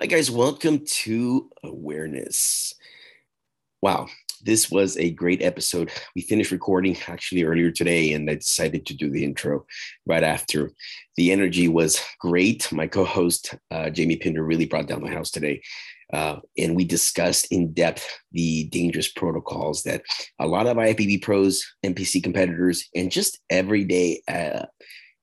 Hi, guys. Welcome to Awareness. Wow, this was a great episode. We finished recording actually earlier today, and I decided to do the intro right after. The energy was great. My co host, uh, Jamie Pinder, really brought down the house today. Uh, and we discussed in depth the dangerous protocols that a lot of IFBB pros, NPC competitors, and just everyday uh,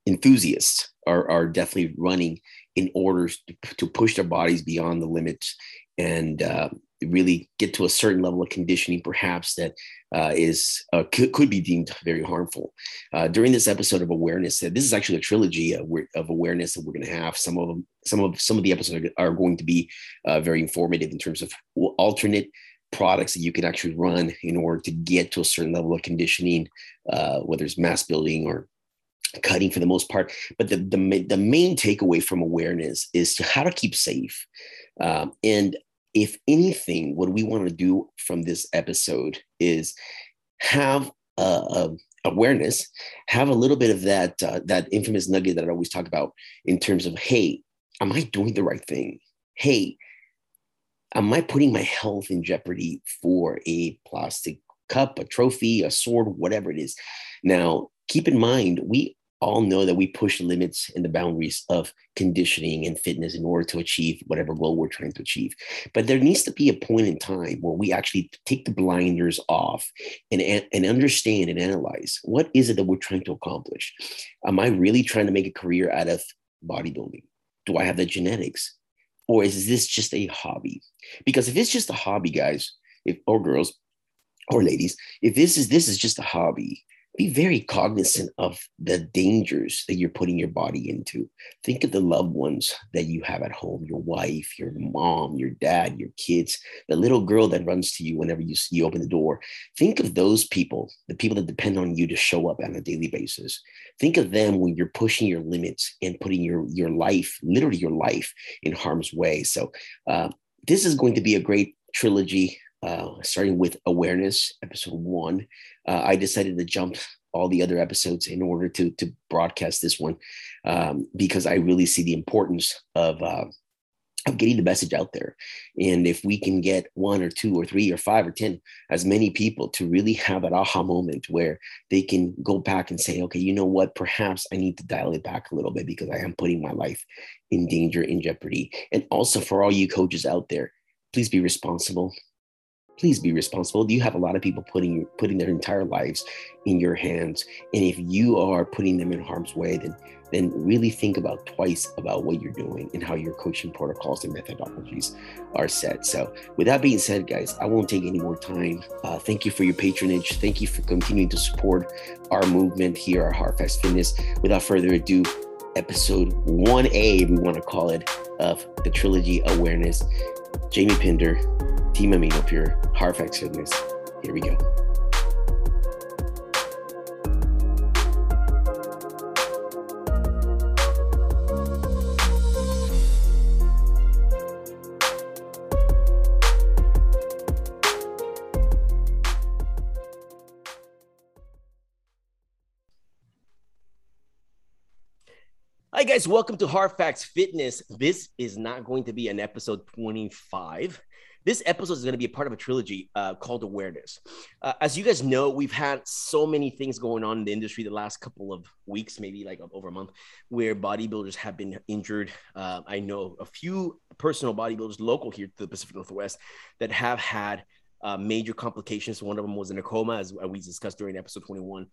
enthusiasts are, are definitely running in order to push their bodies beyond the limits and uh, really get to a certain level of conditioning, perhaps that uh, is uh, could, could, be deemed very harmful. Uh, during this episode of awareness, this is actually a trilogy of, of awareness that we're going to have. Some of them, some of some of the episodes are, going to be uh, very informative in terms of alternate products that you can actually run in order to get to a certain level of conditioning, uh, whether it's mass building or cutting for the most part. But the, the, the main takeaway from awareness is to how to keep safe. Um, and if anything, what we want to do from this episode is have uh, awareness, have a little bit of that uh, that infamous nugget that I always talk about in terms of, hey, am I doing the right thing? Hey, am I putting my health in jeopardy for a plastic cup, a trophy, a sword, whatever it is? Now, keep in mind, we all know that we push limits and the boundaries of conditioning and fitness in order to achieve whatever goal we're trying to achieve. But there needs to be a point in time where we actually take the blinders off and, and understand and analyze what is it that we're trying to accomplish? Am I really trying to make a career out of bodybuilding? Do I have the genetics? Or is this just a hobby? Because if it's just a hobby, guys, if, or girls, or ladies, if this is this is just a hobby, be very cognizant of the dangers that you're putting your body into. Think of the loved ones that you have at home your wife, your mom, your dad, your kids, the little girl that runs to you whenever you, you open the door. Think of those people, the people that depend on you to show up on a daily basis. Think of them when you're pushing your limits and putting your, your life, literally your life, in harm's way. So, uh, this is going to be a great trilogy uh, starting with awareness, episode one. Uh, I decided to jump all the other episodes in order to to broadcast this one um, because I really see the importance of uh, of getting the message out there. And if we can get one or two or three or five or ten, as many people to really have that aha moment where they can go back and say, okay, you know what? Perhaps I need to dial it back a little bit because I am putting my life in danger, in jeopardy. And also for all you coaches out there, please be responsible please be responsible. Do you have a lot of people putting putting their entire lives in your hands, and if you are putting them in harm's way, then then really think about twice about what you're doing and how your coaching protocols and methodologies are set. So, with that being said, guys, I won't take any more time. Uh, thank you for your patronage. Thank you for continuing to support our movement here at Hard Facts Fitness. Without further ado, episode 1A, we want to call it, of the trilogy Awareness. Jamie Pinder, Team Amino Pure, Hard Facts Fitness. Here we go. Hi, guys. Welcome to Hard Facts Fitness. This is not going to be an episode 25. This episode is going to be a part of a trilogy uh, called Awareness. Uh, as you guys know, we've had so many things going on in the industry the last couple of weeks, maybe like over a month, where bodybuilders have been injured. Uh, I know a few personal bodybuilders local here to the Pacific Northwest that have had uh, major complications. One of them was in a coma, as we discussed during episode 21.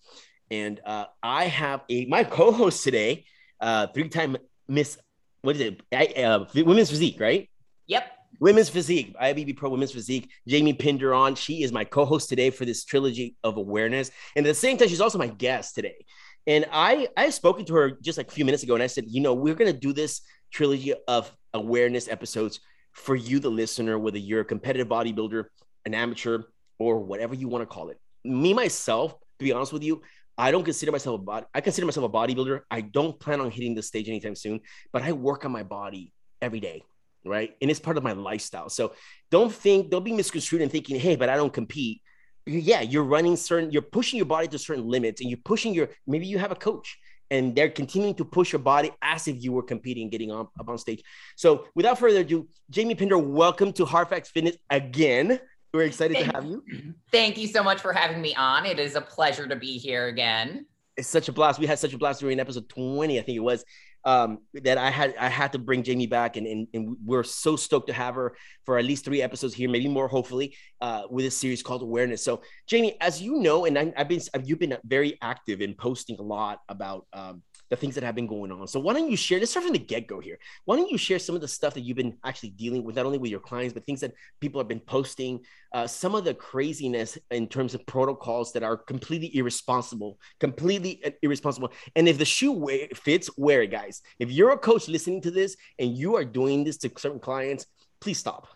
And uh, I have a my co-host today, uh, three-time Miss, what is it, I, women's physique, right? Yep. Women's Physique, IFBB Pro Women's Physique, Jamie Pinder on. She is my co-host today for this trilogy of awareness. And at the same time, she's also my guest today. And I I spoken to her just like a few minutes ago, and I said, you know, we're gonna do this trilogy of awareness episodes for you, the listener, whether you're a competitive bodybuilder, an amateur, or whatever you want to call it. Me myself, to be honest with you, I don't consider myself a body. I consider myself a bodybuilder. I don't plan on hitting the stage anytime soon, but I work on my body every day right? And it's part of my lifestyle. So don't think, don't be misconstrued and thinking, hey, but I don't compete. Yeah, you're running certain, you're pushing your body to certain limits and you're pushing your, maybe you have a coach and they're continuing to push your body as if you were competing, getting on, up on stage. So without further ado, Jamie Pinder, welcome to Hardfacts Fitness again. We're excited thank, to have you. Thank you so much for having me on. It is a pleasure to be here again. It's such a blast. We had such a blast during episode 20, I think it was um, that I had I had to bring Jamie back, and, and, and we're so stoked to have her for at least three episodes here, maybe more, hopefully, uh, with a series called Awareness. So, Jamie, as you know, and I, have been you've been very active in posting a lot about um, the things that have been going on. So why don't you share? Let's start from the get go here. Why don't you share some of the stuff that you've been actually dealing with, not only with your clients, but things that people have been posting, uh, some of the craziness in terms of protocols that are completely irresponsible, completely uh, irresponsible. And if the shoe fits, wear it, guys. If you're a coach listening to this and you are doing this to certain clients, please stop.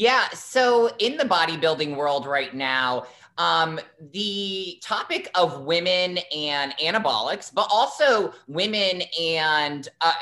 Yeah. So in the bodybuilding world right now, um, the topic of women and anabolics, but also women and uh,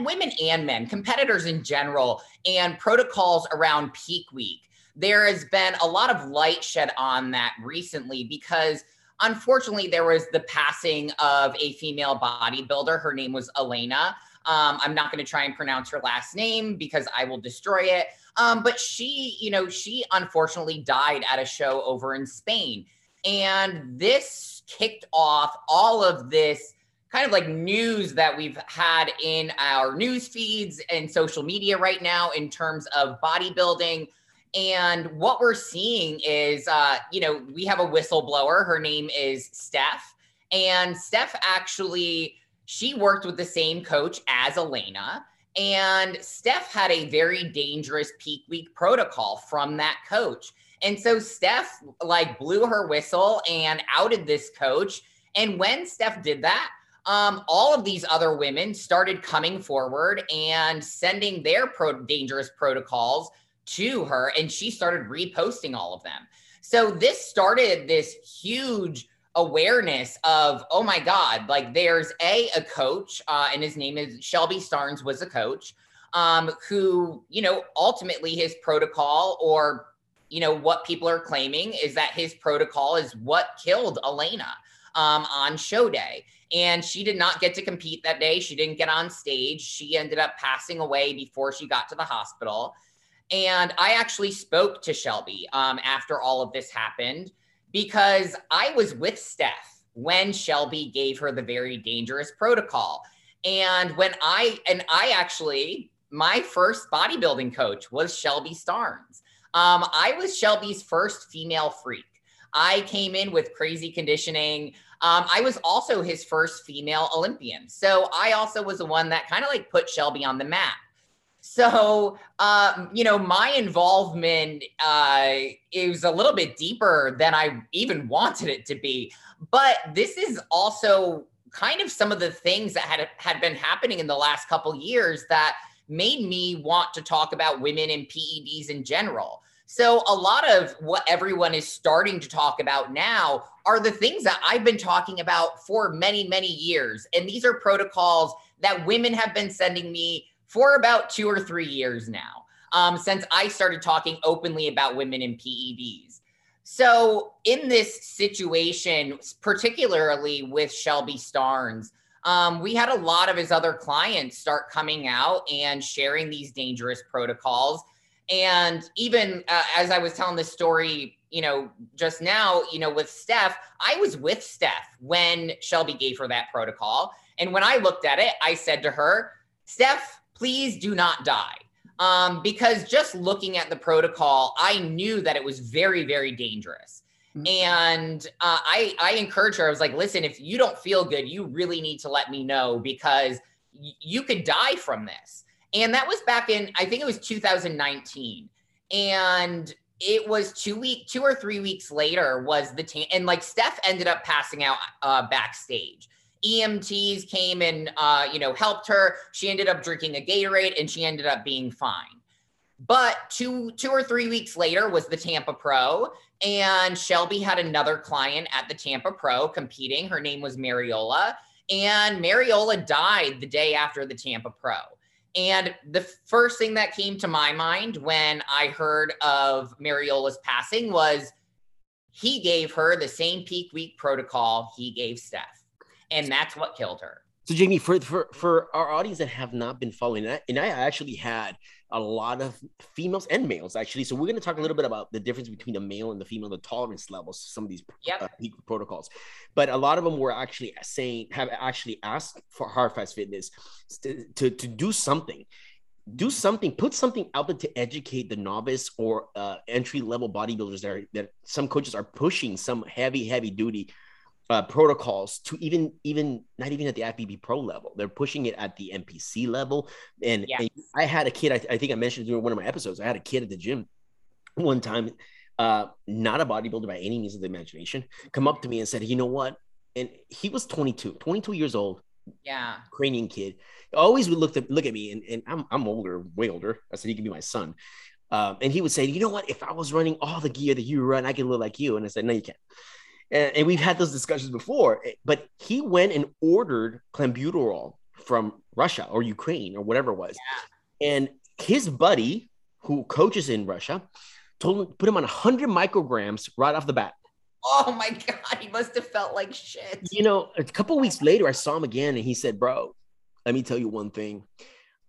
women and men, competitors in general, and protocols around peak week. There has been a lot of light shed on that recently because unfortunately there was the passing of a female bodybuilder. Her name was Elena. Um, I'm not going to try and pronounce her last name because I will destroy it. Um, but she, you know, she unfortunately died at a show over in Spain. And this kicked off all of this kind of like news that we've had in our news feeds and social media right now in terms of bodybuilding. And what we're seeing is, uh, you know, we have a whistleblower. Her name is Steph. And Steph actually, she worked with the same coach as Elena. And Steph had a very dangerous peak week protocol from that coach. And so Steph like blew her whistle and outed this coach. And when Steph did that, um, all of these other women started coming forward and sending their pro- dangerous protocols to her, and she started reposting all of them. So this started this huge awareness of oh my god like there's a a coach uh, and his name is shelby starnes was a coach um, who you know ultimately his protocol or you know what people are claiming is that his protocol is what killed elena um, on show day. And she did not get to compete that day. She didn't get on stage. She ended up passing away before she got to the hospital. And i actually spoke to shelby um, after all of this happened because I was with Steph when Shelby gave her the very dangerous protocol. And when I, and I actually, my first bodybuilding coach was Shelby Starnes. Um, I was Shelby's first female freak. I came in with crazy conditioning. Um, I was also his first female Olympian. So I also was the one that kind of like put Shelby on the map. So, um, you know, my involvement uh, is a little bit deeper than I even wanted it to be. But this is also kind of some of the things that had had been happening in the last couple years that made me want to talk about women and PEDs in general. So, a lot of what everyone is starting to talk about now are the things that I've been talking about for many, many years. And these are protocols that women have been sending me for about two or three years now, um, since I started talking openly about women in PEDs. So, in this situation, particularly with Shelby Starnes, um, we had a lot of his other clients start coming out and sharing these dangerous protocols. And even uh, as I was telling this story, you know, just now, you know, with Steph, I was with Steph when Shelby gave her that protocol. And when I looked at it, I said to her, Steph, please do not die. Um, because just looking at the protocol, I knew that it was very, very dangerous. Mm-hmm. And uh, I, I encouraged her. I was like, listen, if you don't feel good, you really need to let me know because y- you could die from this. And that was back in, I think it was 2019. And it was two week, two or three weeks later was the team, and like Steph ended up passing out uh, backstage. EMTs came and uh, you know helped her. She ended up drinking a Gatorade and she ended up being fine. But two two or three weeks later was the Tampa Pro, and Shelby had another client at the Tampa Pro competing. Her name was Mariola, and Mariola died the day after the Tampa Pro. And the first thing that came to my mind when I heard of Mariola's passing was he gave her the same peak week protocol he gave Steph. And that's what killed her. So Jamie, for for for our audience that have not been following that, and I actually had a lot of females and males actually. So we're going to talk a little bit about the difference between the male and the female, the tolerance levels, some of these yep. uh, protocols. But a lot of them were actually saying have actually asked for Hard Facts Fitness to, to, to do something do something put something out there to educate the novice or uh, entry level bodybuilders that, are, that some coaches are pushing some heavy heavy duty uh, protocols to even even not even at the IFBB Pro level. They're pushing it at the NPC level. And, yes. and I had a kid. I, I, think I mentioned during one of my episodes. I had a kid at the gym one time, uh, not a bodybuilder by any means of the imagination, come up to me and said, "You know what?" And he was 22, 22 years old. Yeah, Ukrainian kid. Always would look at look at me, and, and I'm I'm older, way older. I said he could be my son. Um, and he would say, "You know what? If I was running all the gear that you run, I could look like you." And I said, "No, you can't." And, and we've had those discussions before. Eh, but he went and ordered clenbuterol from Russia or Ukraine or whatever it was, yeah. and his buddy who coaches in Russia told him put him on 100 micrograms right off the bat. Oh my god, he must have felt like shit. You know, a couple weeks later, I saw him again, and he said, "Bro, let me tell you one thing.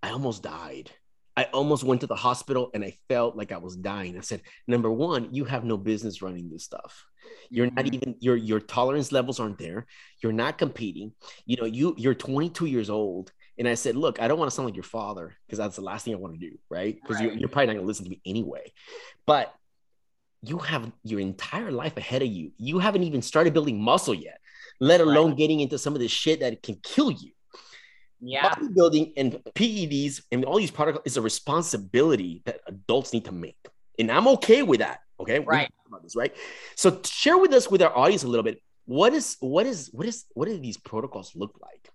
I almost died." I almost went to the hospital and I felt like I was dying. I said, number one, you have no business running this stuff. You're not mm-hmm. even your your tolerance levels aren't there. You're not competing. You know, you you're 22 years old. And I said, look, I don't want to sound like your father because that's the last thing I want to do, right? Because right. you're, you're probably not going to listen to me anyway. But you have your entire life ahead of you. You haven't even started building muscle yet, let alone right. getting into some of this shit that can kill you. Yeah. Bodybuilding and PEDs and all these products is a responsibility that adults need to make. And I'm okay with that. Okay. Right. About this, right? So share with us with our audience a little bit. What is what is what is what do these protocols look like?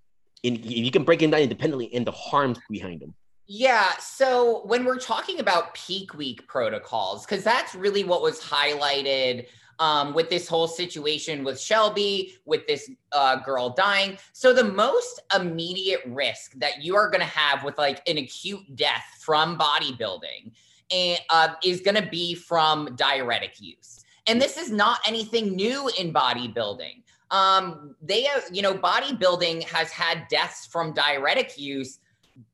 And you can break them down independently and the harms behind them. Yeah. So when we're talking about peak week protocols, because that's really what was highlighted um, with this whole situation with Shelby, with this uh, girl dying. So, the most immediate risk that you are going to have with like an acute death from bodybuilding and, uh, is going to be from diuretic use. And this is not anything new in bodybuilding. Um, they have, you know, bodybuilding has had deaths from diuretic use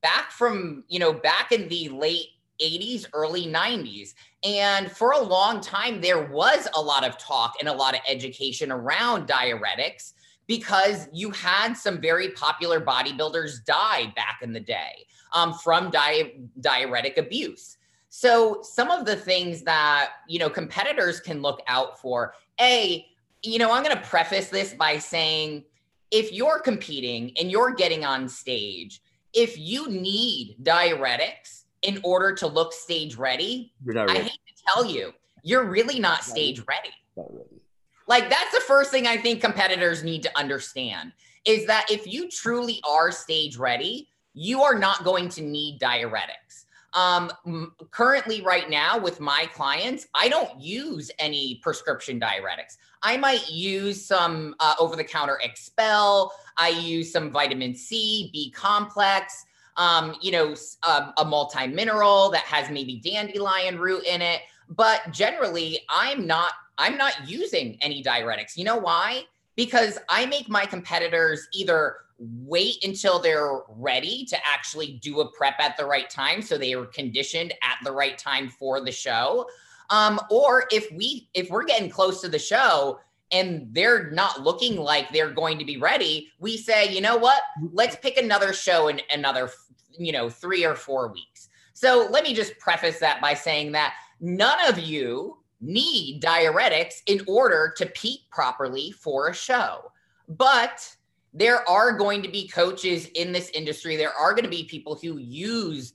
back from, you know, back in the late 80s, early 90s. And for a long time, there was a lot of talk and a lot of education around diuretics because you had some very popular bodybuilders die back in the day um, from di- diuretic abuse. So some of the things that you know competitors can look out for. A, you know, I'm going to preface this by saying if you're competing and you're getting on stage, if you need diuretics, in order to look stage ready, I hate to tell you, you're really not stage ready. Not ready. Like that's the first thing I think competitors need to understand is that if you truly are stage ready, you are not going to need diuretics. Um, currently, right now, with my clients, I don't use any prescription diuretics. I might use some uh, over the counter Xpel. I use some vitamin C, B complex um, you know, a, um, a multi mineral that has maybe dandelion root in it. But generally, I'm not I'm not using any diuretics. You know why? Because I make my competitors either wait until they're ready to actually do a prep at the right time so they are conditioned at the right time for the show um, or if we if we're getting close to the show and they're not looking like they're going to be ready we say you know what let's pick another show in another you know, three or four weeks. So let me just preface that by saying that none of you need diuretics in order to peak properly for a show. But there are going to be coaches in this industry, there are going to be people who use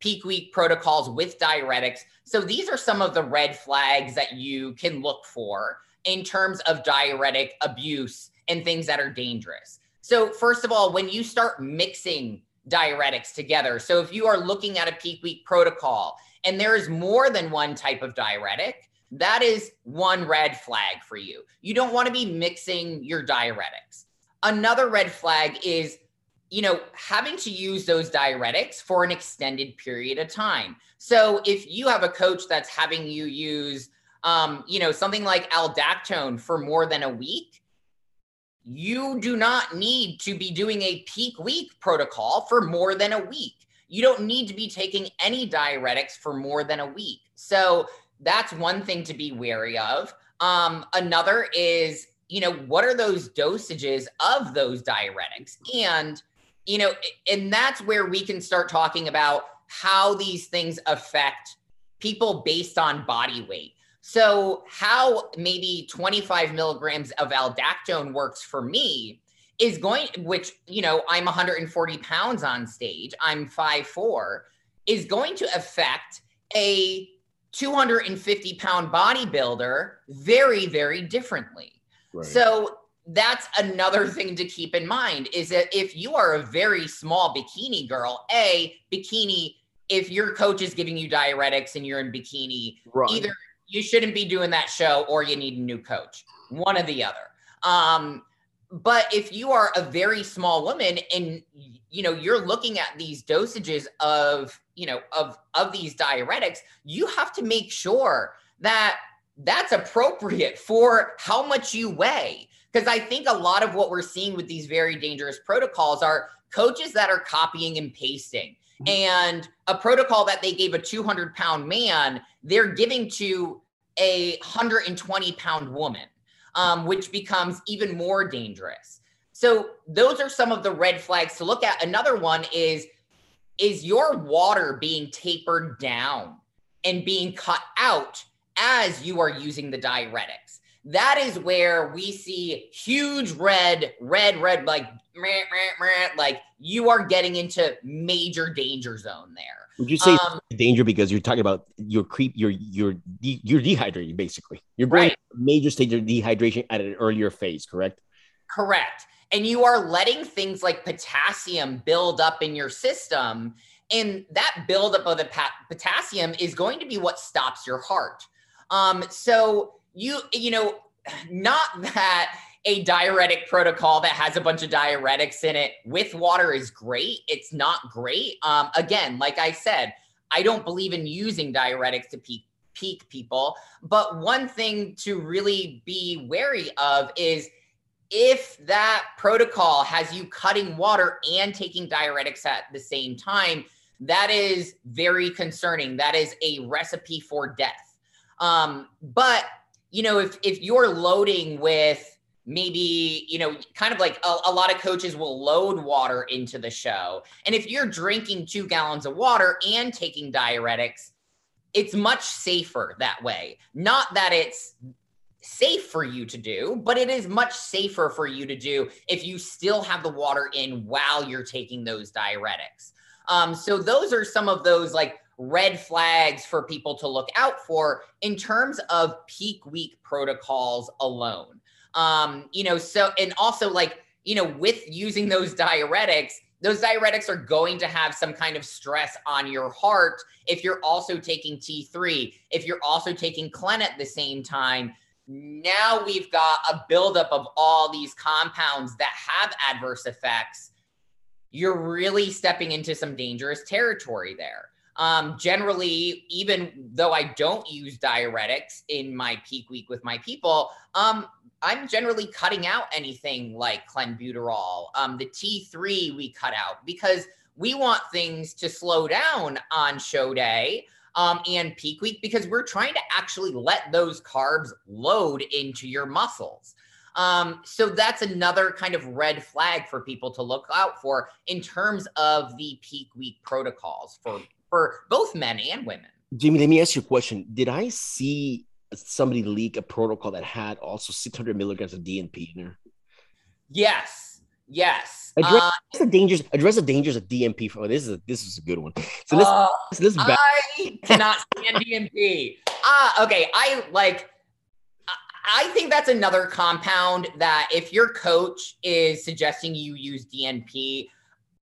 peak week protocols with diuretics. So these are some of the red flags that you can look for in terms of diuretic abuse and things that are dangerous. So, first of all, when you start mixing diuretics together. So if you are looking at a peak week protocol and there is more than one type of diuretic, that is one red flag for you. You don't want to be mixing your diuretics. Another red flag is, you know, having to use those diuretics for an extended period of time. So if you have a coach that's having you use, um, you know, something like aldactone for more than a week, you do not need to be doing a peak week protocol for more than a week. You don't need to be taking any diuretics for more than a week. So that's one thing to be wary of. Um, another is, you know, what are those dosages of those diuretics? And, you know, and that's where we can start talking about how these things affect people based on body weight. So, how maybe 25 milligrams of aldactone works for me is going, which, you know, I'm 140 pounds on stage, I'm 5'4, is going to affect a 250 pound bodybuilder very, very differently. Right. So, that's another thing to keep in mind is that if you are a very small bikini girl, A, bikini, if your coach is giving you diuretics and you're in bikini, right. either you shouldn't be doing that show or you need a new coach, one or the other. Um, but if you are a very small woman and you know you're looking at these dosages of you know of of these diuretics, you have to make sure that that's appropriate for how much you weigh. Because I think a lot of what we're seeing with these very dangerous protocols are coaches that are copying and pasting and a protocol that they gave a 200 pound man, they're giving to a 120 pound woman, um, which becomes even more dangerous. So those are some of the red flags to look at. Another one is is your water being tapered down and being cut out as you are using the diuretics? that is where we see huge red, red, red, like, meh, meh, meh, like you are getting into major danger zone there. Would you say um, danger because you're talking about your creep, you're you're de- you're dehydrating basically. You're going right. major stage of dehydration at an earlier phase, correct? Correct. And you are letting things like potassium build up in your system, and that buildup of the potassium is going to be what stops your heart. Um, so you you know not that a diuretic protocol that has a bunch of diuretics in it with water is great. It's not great. Um, again like i said i don't believe in using diuretics to peak peak people. But one thing to really be wary of is if that protocol has you cutting water and taking diuretics at the same time that is very concerning. That is a recipe for death um, but you know, if if you're loading with maybe you know kind of like a, a, lot of coaches will load water into the show. And if you're drinking two gallons of water and taking diuretics it's much safer that way. Not that it's safe for you to do but it is much safer for you to do if you still have the water in while you're taking those diuretics. Um, so those are some of those like red flags for people to look out for in terms of peak week protocols alone. Um, you know, so and also like, you know, with using those diuretics, those diuretics are going to have some kind of stress on your heart if you're also taking T3, if you're also taking Clen at the same time. Now we've got a buildup of all these compounds that have adverse effects. You're really stepping into some dangerous territory there. Um, generally, even though I don't use diuretics in my peak week with my people, um, I'm generally cutting out anything like clenbuterol. Um, the T3 we cut out because we want things to slow down on show day um, and peak week because we're trying to actually let those carbs load into your muscles. Um, so that's another kind of red flag for people to look out for in terms of the peak week protocols for for both men and women. Jamie, let me ask you a question. Did I see somebody leak a protocol that had also 600 milligrams of DNP in there? Yes. Yes. Address uh, the dangers. Address the dangers of DNP. For, oh, this is a, this is a good one. So this, uh, this back. I cannot stand DNP. Ah, okay. I like. I think that's another compound that if your coach is suggesting you use DNP,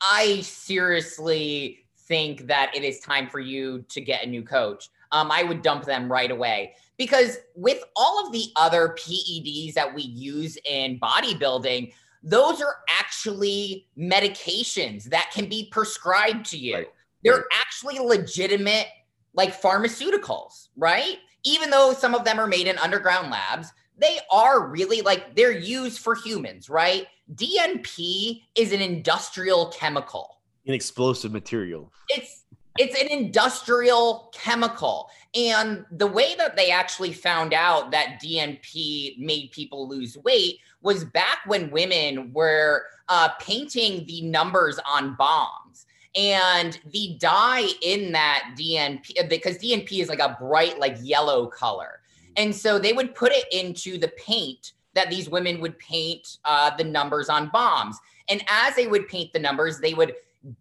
I seriously think that it is time for you to get a new coach, um, I would dump them right away. Because with all of the other PEDs that we use in bodybuilding, those are actually medications that can be prescribed to you. Right. They're right. actually legitimate, like pharmaceuticals, right? Even though some of them are made in underground labs, they are really like they're used for humans, right? DNP is an industrial chemical. An explosive material. It's it's an industrial chemical. And the way that they actually found out that DNP made people lose weight was back when women were uh, painting the numbers on bombs. And the dye in that DNP, because DNP is like a bright, like yellow color. And so they would put it into the paint that these women would paint uh, the numbers on bombs. And as they would paint the numbers, they would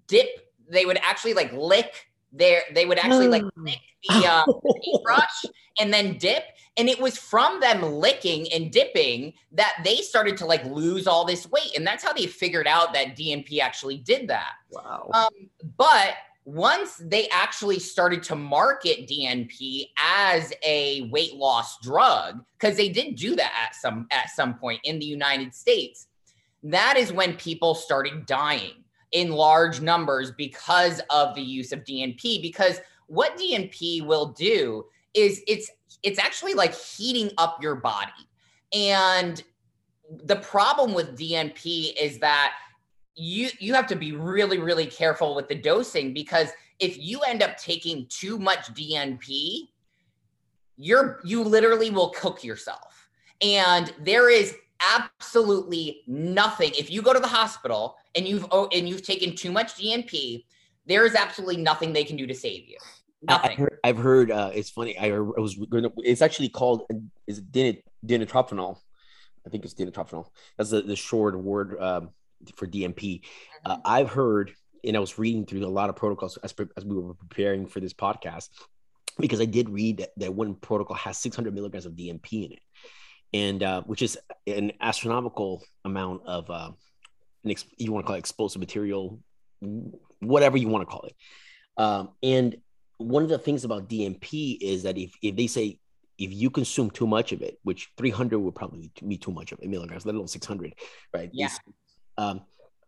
dip, they would actually like lick their, they would actually like hmm. lick the uh, paintbrush and then dip. And it was from them licking and dipping that they started to like lose all this weight. And that's how they figured out that DNP actually did that. Wow. Um, but once they actually started to market DNP as a weight loss drug, because they did do that at some at some point in the United States, that is when people started dying in large numbers because of the use of DNP. Because what DNP will do is it's it's actually like heating up your body. And the problem with DNP is that you you have to be really really careful with the dosing because if you end up taking too much DNP, you're you literally will cook yourself. And there is absolutely nothing. If you go to the hospital and you've oh, and you've taken too much DNP, there is absolutely nothing they can do to save you. Nothing. I've heard, I've heard uh, it's funny. I, I was going it's actually called is it dinitrophenol. I think it's dinitrophenol. That's the, the short word um, for DNP. Uh, mm-hmm. I've heard, and I was reading through a lot of protocols as, as we were preparing for this podcast, because I did read that, that one protocol has 600 milligrams of DNP in it, and uh, which is an astronomical amount of uh, an ex- you want to call it explosive material, whatever you want to call it. Um, and one of the things about DNP is that if, if they say if you consume too much of it, which 300 would probably be too much of it milligrams, let alone 600, right? Yeah um,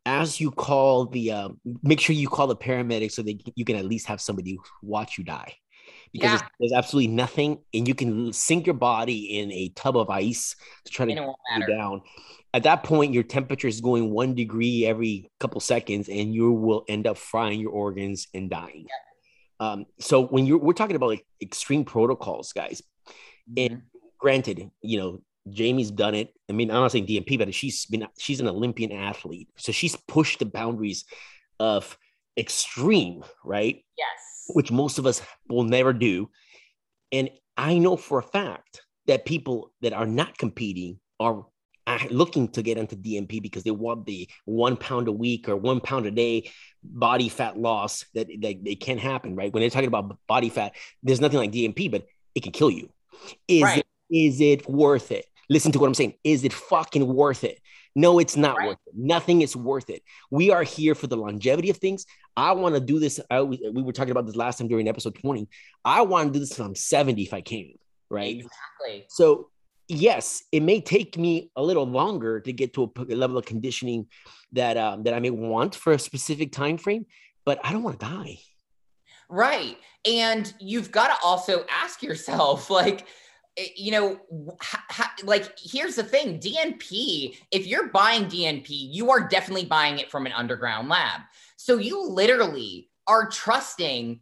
as you call the uh, make sure you call the paramedics so that you can at least have somebody watch you die because yeah. there's absolutely nothing and you can sink your body in a tub of ice to try to cool you down at that point your temperature is going one degree every couple seconds and you will end up frying your organs and dying yeah. um, so when you're we're talking about like extreme protocols guys mm-hmm. and granted you know Jamie's done it. I mean, I'm not saying DNP, but she's been she's an Olympian athlete, so she's pushed the boundaries of extreme, right? Yes. Which most of us will never do. And I know for a fact that people that are not competing are uh, looking to get into DNP because they want the one pound a week or one pound a day body fat loss that, that it can happen, right? When they're talking about body fat, there's nothing like DNP, but it can kill you. Is right. it, is it worth it? Listen to what I'm saying. Is it fucking worth it? No, it's not right. worth it. Nothing is worth it. We are here for the longevity of things. I want to do this. I, we were talking about this last time during episode 20. I want to do this until I'm 70 if I can. Right. Exactly. So, yes, it may take me a little longer to get to a level of conditioning that um, that I may want for a specific time frame, but I don't want to die. Right. And you've got to also ask yourself, like, Eh, you know, like here's the thing DNP, if you're buying DNP, you are definitely buying it from an underground lab. So you literally are trusting,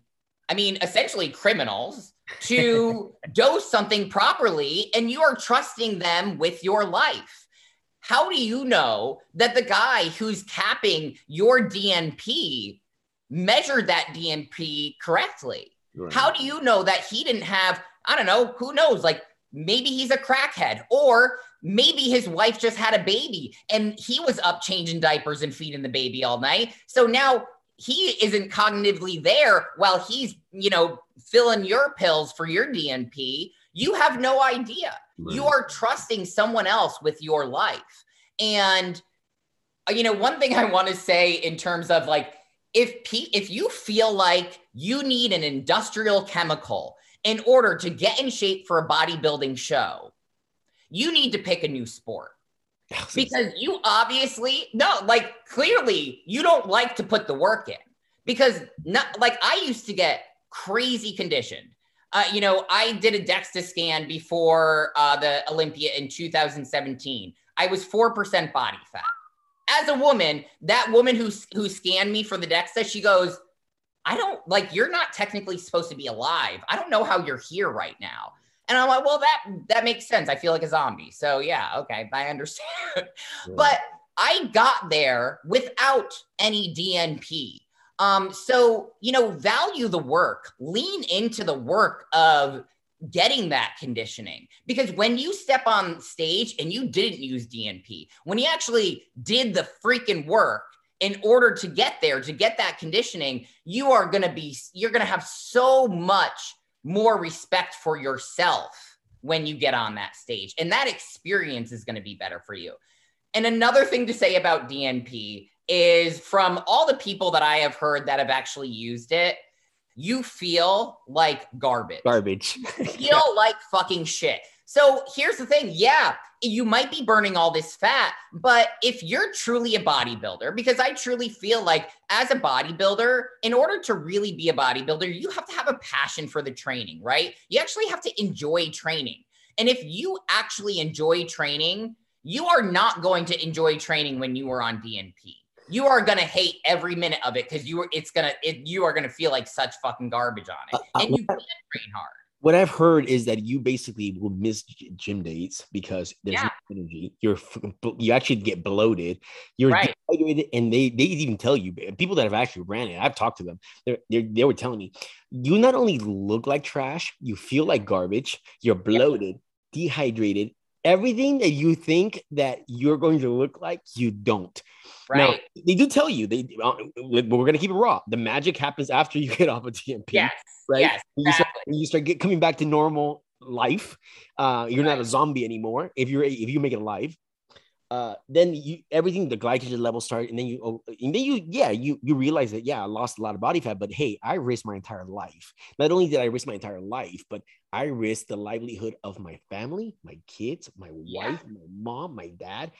I mean, essentially criminals to dose something properly, and you are trusting them with your life. How do you know that the guy who's capping your DNP measured that DNP correctly? Right. How do you know that he didn't have I don't know, who knows? Like maybe he's a crackhead or maybe his wife just had a baby and he was up changing diapers and feeding the baby all night. So now he isn't cognitively there while he's, you know, filling your pills for your DNP. You have no idea. Right. You are trusting someone else with your life. And uh, you know, one thing I want to say in terms of like if P- if you feel like you need an industrial chemical in order to get in shape for a bodybuilding show, you need to pick a new sport. Because you obviously, no, like clearly you don't like to put the work in. Because not like I used to get crazy conditioned. Uh, you know, I did a DEXA scan before uh, the Olympia in 2017. I was 4% body fat. As a woman, that woman who, who scanned me for the DEXA, she goes, I don't like, you're not technically supposed to be alive. I don't know how you're here right now. And I'm like, well, that that makes sense. I feel like a zombie. So yeah, okay, I understand. Yeah. But I got there without any DNP. Um, so you know, value the work, lean into the work of getting that conditioning because when you step on stage and you didn't use DNP, when you actually did the freaking work in order to get there, to get that conditioning, you are going to be, you're going to have so much more respect for yourself when you get on that stage. And that experience is going to be better for you. And another thing to say about DNP is from all the people that I have heard that have actually used it, you feel like garbage. Garbage. you feel like fucking shit. So here's the thing. Yeah, you might be burning all this fat, but if you're truly a bodybuilder, because I truly feel like as a bodybuilder, in order to really be a bodybuilder, you have to have a passion for the training, right? You actually have to enjoy training. And if you actually enjoy training, you are not going to enjoy training when you are on DNP. You are gonna hate every minute of it because you are. It's gonna. It, you are gonna feel like such fucking garbage on it, uh, uh, and you can't train hard what I've heard is that you basically will miss gym dates because there's yeah. no energy. You're you actually get bloated. You're right. dehydrated, and they they even tell you people that have actually ran it. I've talked to them. They they were telling me you not only look like trash, you feel like garbage. You're bloated, yeah. dehydrated. Everything that you think that you're going to look like, you don't. Right. Now, they do tell you they uh, we're going to keep it raw. The magic happens after you get off of DNP. Yes. Right. Yes. Exactly. You start, you start get, coming back to normal life. Uh, you're right. not a zombie anymore. If you're if you make it alive, uh, then you everything the glycogen levels start, and then you oh, and then you yeah you you realize that yeah I lost a lot of body fat, but hey I risked my entire life. Not only did I risk my entire life, but I risked the livelihood of my family, my kids, my yeah. wife, my mom, my dad,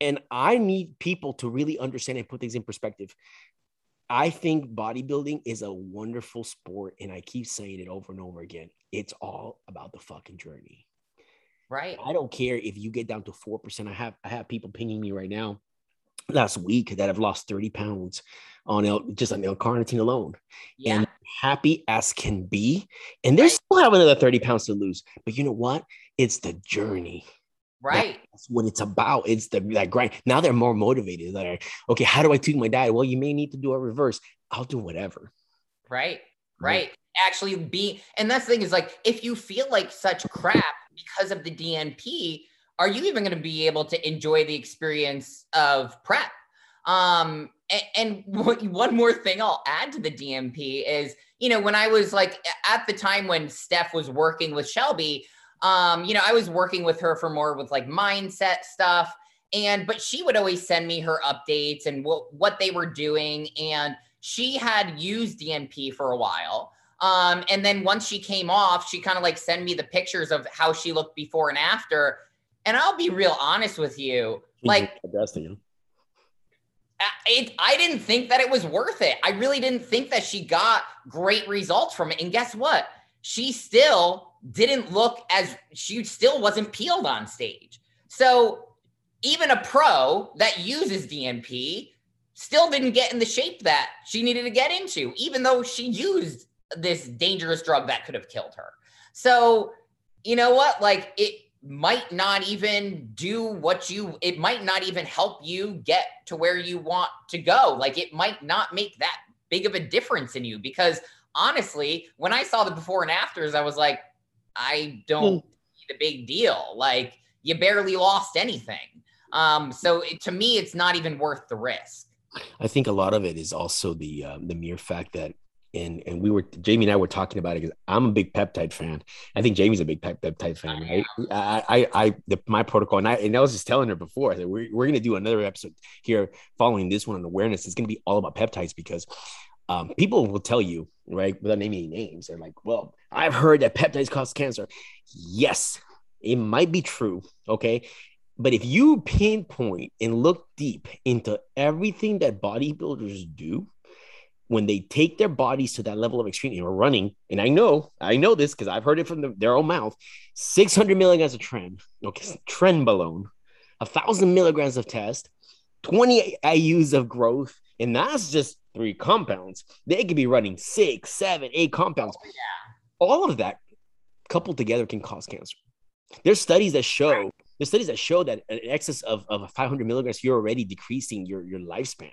and I need people to really understand and put things in perspective. I think bodybuilding is a wonderful sport, and I keep saying it over and over again. It's all about the fucking journey. Right. I don't care if you get down to four percent. I have I have people pinging me right now last week that have lost 30 pounds on L, just on L-carnitine alone yeah. and happy as can be. And they still have another 30 pounds to lose. But you know what? It's the journey. Right. That's what it's about. It's the that grind. Now they're more motivated. They're like, okay, how do I tweak my diet? Well, you may need to do a reverse. I'll do whatever. Right. Right. Actually be and that's the thing is like if you feel like such crap because of the DNP, are you even going to be able to enjoy the experience of prep? Um, and, and one more thing I'll add to the DNP is, you know, when I was like at the time when Steph was working with Shelby, um, you know, I was working with her for more with like mindset stuff. And but she would always send me her updates and what what they were doing. And she had used DNP for a while. Um, and then once she came off, she kind of like sent me the pictures of how she looked before and after. And I'll be real honest with you, like you. It, I didn't think that it was worth it. I really didn't think that she got great results from it. And guess what? She still didn't look as she still wasn't peeled on stage. So even a pro that uses DNP still didn't get in the shape that she needed to get into, even though she used this dangerous drug that could have killed her. So, you know what? Like it might not even do what you, it might not even help you get to where you want to go. Like it might not make that big of a difference in you because honestly, when I saw the before and afters, I was like, I don't mm. see the big deal. Like you barely lost anything. Um, so it, to me, it's not even worth the risk. I think a lot of it is also the uh, the mere fact that and and we were Jamie and I were talking about it because I'm a big peptide fan. I think Jamie's a big peptide fan, right? I I, I the, my protocol and I and I was just telling her before that we're we're gonna do another episode here following this one on awareness. It's gonna be all about peptides because um, people will tell you right without naming any names. They're like, well, I've heard that peptides cause cancer. Yes, it might be true. Okay. But if you pinpoint and look deep into everything that bodybuilders do, when they take their bodies to that level of extreme, or running, and I know, I know this because I've heard it from the, their own mouth, 600 milligrams of tren, okay, trenbolone, a thousand milligrams of test, 20 IUs of growth, and that's just three compounds. They could be running six, seven, eight compounds. Oh, yeah. All of that coupled together can cause cancer. There's studies that show there's studies that show that an excess of, of 500 milligrams, you're already decreasing your, your lifespan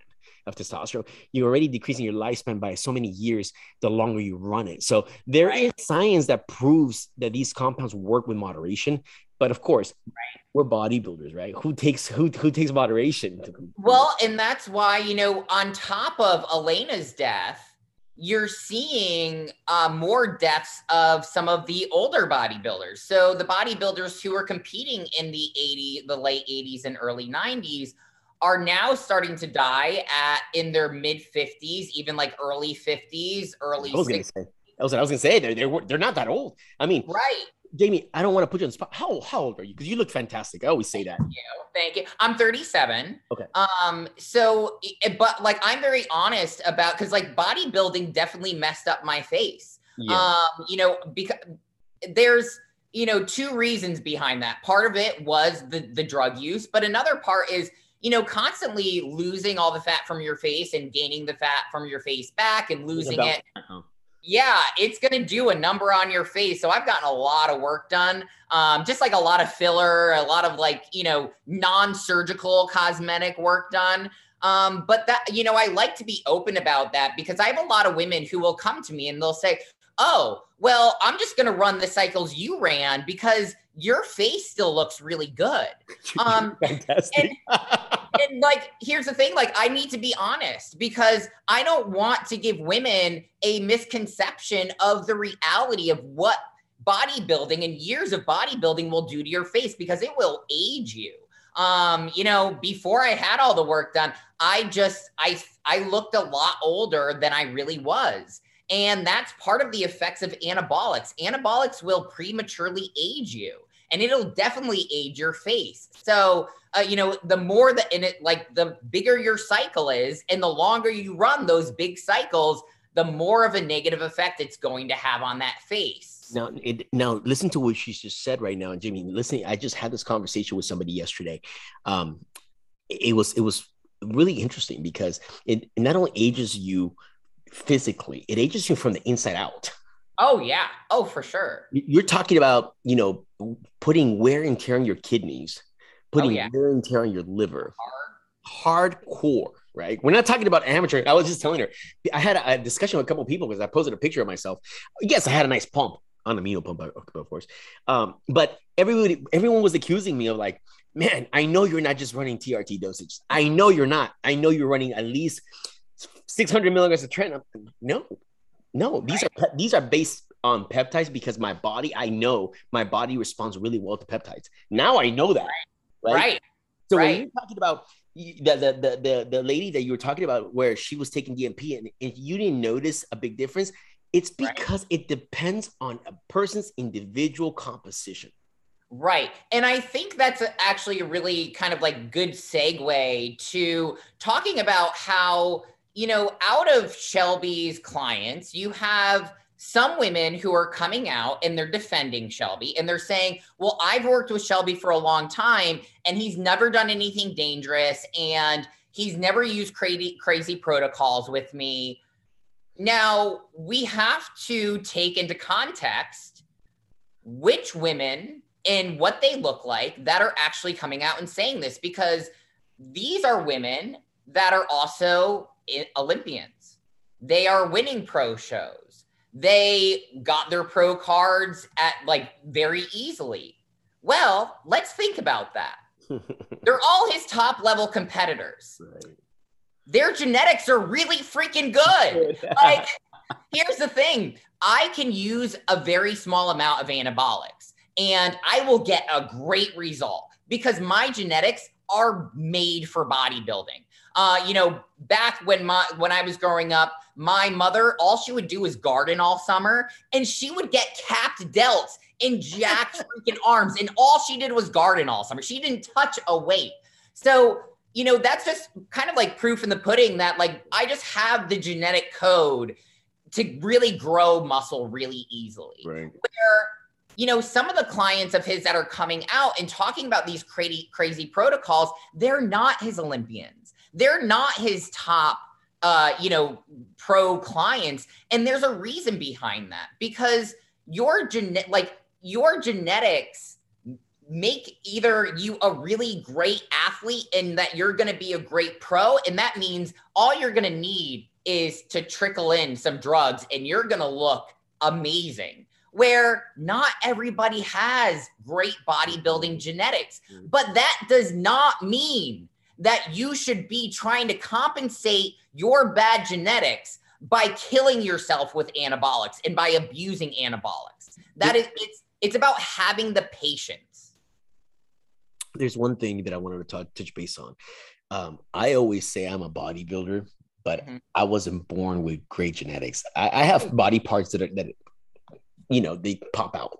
of testosterone. You're already decreasing your lifespan by so many years the longer you run it. So there right. is science that proves that these compounds work with moderation. But of course, right. we're bodybuilders, right? Who takes who who takes moderation? Well, and that's why you know, on top of Elena's death, you're seeing uh, more deaths of some of the older bodybuilders. So the bodybuilders who were competing in the 80, the late 80s and early 90s are now starting to die at in their mid 50s, even like early 50s, early. I was gonna say, I was, I was gonna say they're they're they're not that old. I mean, right. Jamie, I don't want to put you on the spot. How how old are you? Because you look fantastic. I always say that. Thank you. Thank you. I'm 37. Okay. Um. So, but like, I'm very honest about because like bodybuilding definitely messed up my face. Yeah. Um. You know, because there's you know two reasons behind that. Part of it was the the drug use, but another part is you know constantly losing all the fat from your face and gaining the fat from your face back and losing it. Uh-huh yeah, it's going to do a number on your face. So I've gotten a lot of work done, um, just like a lot of filler, a lot of like, you know, non surgical cosmetic work done. Um, but that, you know, I like to be open about that because I have a lot of women who will come to me and they'll say, oh, well, I'm just going to run the cycles you ran because your face still looks really good. Um, Fantastic. And, and like, here's the thing like, I need to be honest because I don't want to give women a misconception of the reality of what bodybuilding and years of bodybuilding will do to your face because it will age you. Um, you know, before I had all the work done, I just I I looked a lot older than I really was. And that's part of the effects of anabolics. Anabolics will prematurely age you and it'll definitely age your face. So, uh, you know, the more that in it, like the bigger your cycle is and the longer you run those big cycles, the more of a negative effect it's going to have on that face. Now, it, now listen to what she's just said right now, and Jimmy. Listen, I just had this conversation with somebody yesterday. Um, it was it was really interesting because it, it not only ages you physically, it ages you from the inside out. Oh yeah. Oh, for sure. You're talking about, you know, putting wear and tear on your kidneys, putting oh, yeah. wear and tear on your liver. Hard. Hardcore, right? We're not talking about amateur. I was just telling her. I had a, discussion with a couple people because I posted a picture of myself. Yes, I had a nice pump on the amino pump, of course. Um, but everybody, everyone was accusing me of like, man, I know you're not just running TRT dosage. I know you're not. I know you're running at least 600 milligrams of tren. No, no, these right. are these are based on peptides because my body, I know my body responds really well to peptides. Now I know that. Right. right. So right. when you're talking about the, the the the the lady that you were talking about where she was taking DNP, and if you didn't notice a big difference, it's because it depends on a person's individual composition. Right. And I think that's actually a really kind of like good segue to talking about how you know, out of Shelby's clients, you have some women who are coming out and they're defending Shelby and they're saying, Well, I've worked with Shelby for a long time and he's never done anything dangerous and he's never used crazy, crazy protocols with me. Now, we have to take into context which women and what they look like that are actually coming out and saying this because these are women that are also Olympians. They are winning pro shows. They got their pro cards at like very easily. Well, let's think about that. They're all his top level competitors. Right. Their genetics are really freaking good. like, here's the thing I can use a very small amount of anabolics and I will get a great result because my genetics are made for bodybuilding. Uh, you know, back when my when I was growing up, my mother all she would do was garden all summer, and she would get capped delts and jacked freaking arms, and all she did was garden all summer. She didn't touch a weight. So you know, that's just kind of like proof in the pudding that like I just have the genetic code to really grow muscle really easily. Right. Where, you know, some of the clients of his that are coming out and talking about these crazy, crazy protocols, they're not his Olympians. They're not his top, uh, you know, pro clients. And there's a reason behind that because your genet, like your genetics make either you a really great athlete and that you're going to be a great pro and that means all you're going to need is to trickle in some drugs and you're going to look amazing where not everybody has great bodybuilding genetics Mm. but that does not mean that you should be trying to compensate your bad genetics by killing yourself with anabolics and by abusing anabolics that is it's it's about having the patience there's one thing that I wanted to talk, touch base on. Um, I always say I'm a bodybuilder, but Mhm. I wasn't born with great genetics. I, I have body parts that are that, you know, they pop out,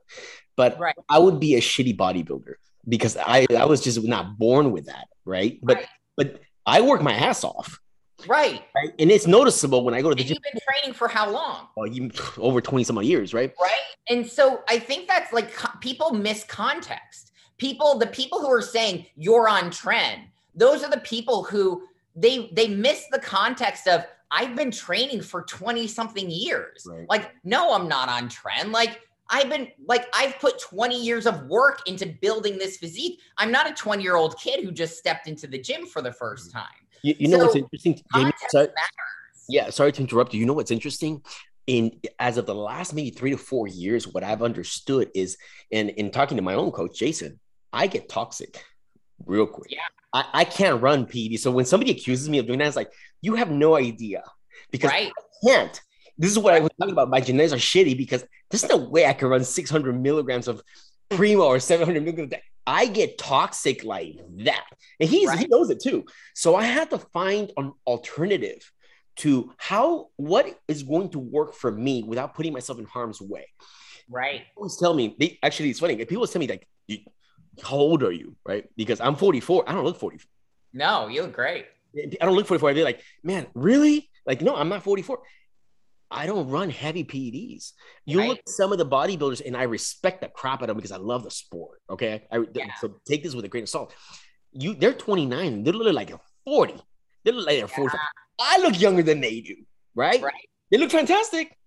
but Right. I would be a shitty bodybuilder because I I was just not born with that, right? But Right. but I work my ass off, right right? And it's noticeable when I go to the and gym. you've been training for how long Well, you over twenty some odd years, right? right and so i think that's like people miss context people the people who are saying you're on tren those are the people who they they miss the context of i've been training for 20 something years Right. like no i'm not on tren like I've been like I've put 20 years of work into building this physique. I'm not a 20 year old kid who just stepped into the gym for the first mm-hmm. time. You, you know what's interesting, Jamie? So- Yeah, sorry to interrupt you. You know what's interesting? In as of the last maybe three to four years, what I've understood is, and in talking to my own coach, Jason, I get toxic real quick. Yeah. I, I can't run PD. So when somebody accuses me of doing that, it's like, you have no idea. Because Right. I can't. This is what I was talking about. My genetics are shitty because there's no way I can run 600 milligrams of primo or 700 milligrams. I get toxic like that. And he's he knows it too. So I had to find an alternative to how what is going to work for me without putting myself in harm's way. Right. People always tell me, they actually it's funny. People tell me like, "You- how old are you? Right? Because I'm 44. I don't look 44. No, you look great. I don't look 44. I'd be like, man, really? Like, no, I'm not 44. I don't run heavy PEDs. You Right. look at some of the bodybuilders, and I respect the crap out of them because I love the sport. Okay. I, Yeah. So take this with a grain of salt. You they're 29, they look like a 40. They look like they're 40. I look younger than they do, right? Right. They look fantastic.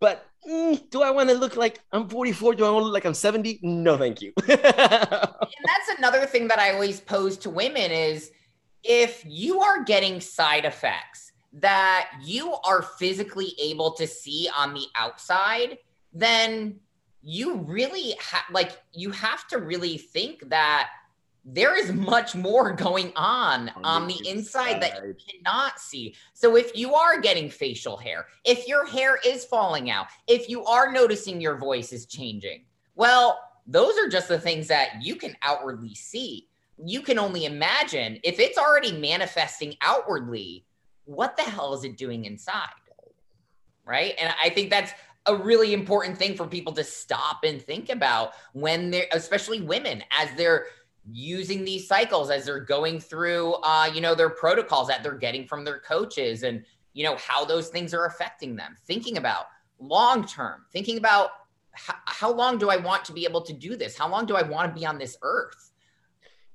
But mm, do I want to look like I'm 44? Do I want to look like I'm 70? No, thank you. and that's another thing that I always pose to women is if you are getting side effects that you are physically able to see on the outside, then you really have like you have to really think that there is much more going on On on the the inside that you cannot see. So if you are getting facial hair, if your hair is falling out, if you are noticing your voice is changing, well, those are just the things that you can outwardly see. You can only imagine if it's already manifesting outwardly, what the hell is it doing inside? Right? And I think that's a really important thing for people to stop and think about when they're especially women as they're using these cycles as they're going through uh, you know their protocols that they're getting from their coaches and you know how those things are affecting them thinking about long term thinking about how, how long do i want to be able to do this how long do i want to be on this earth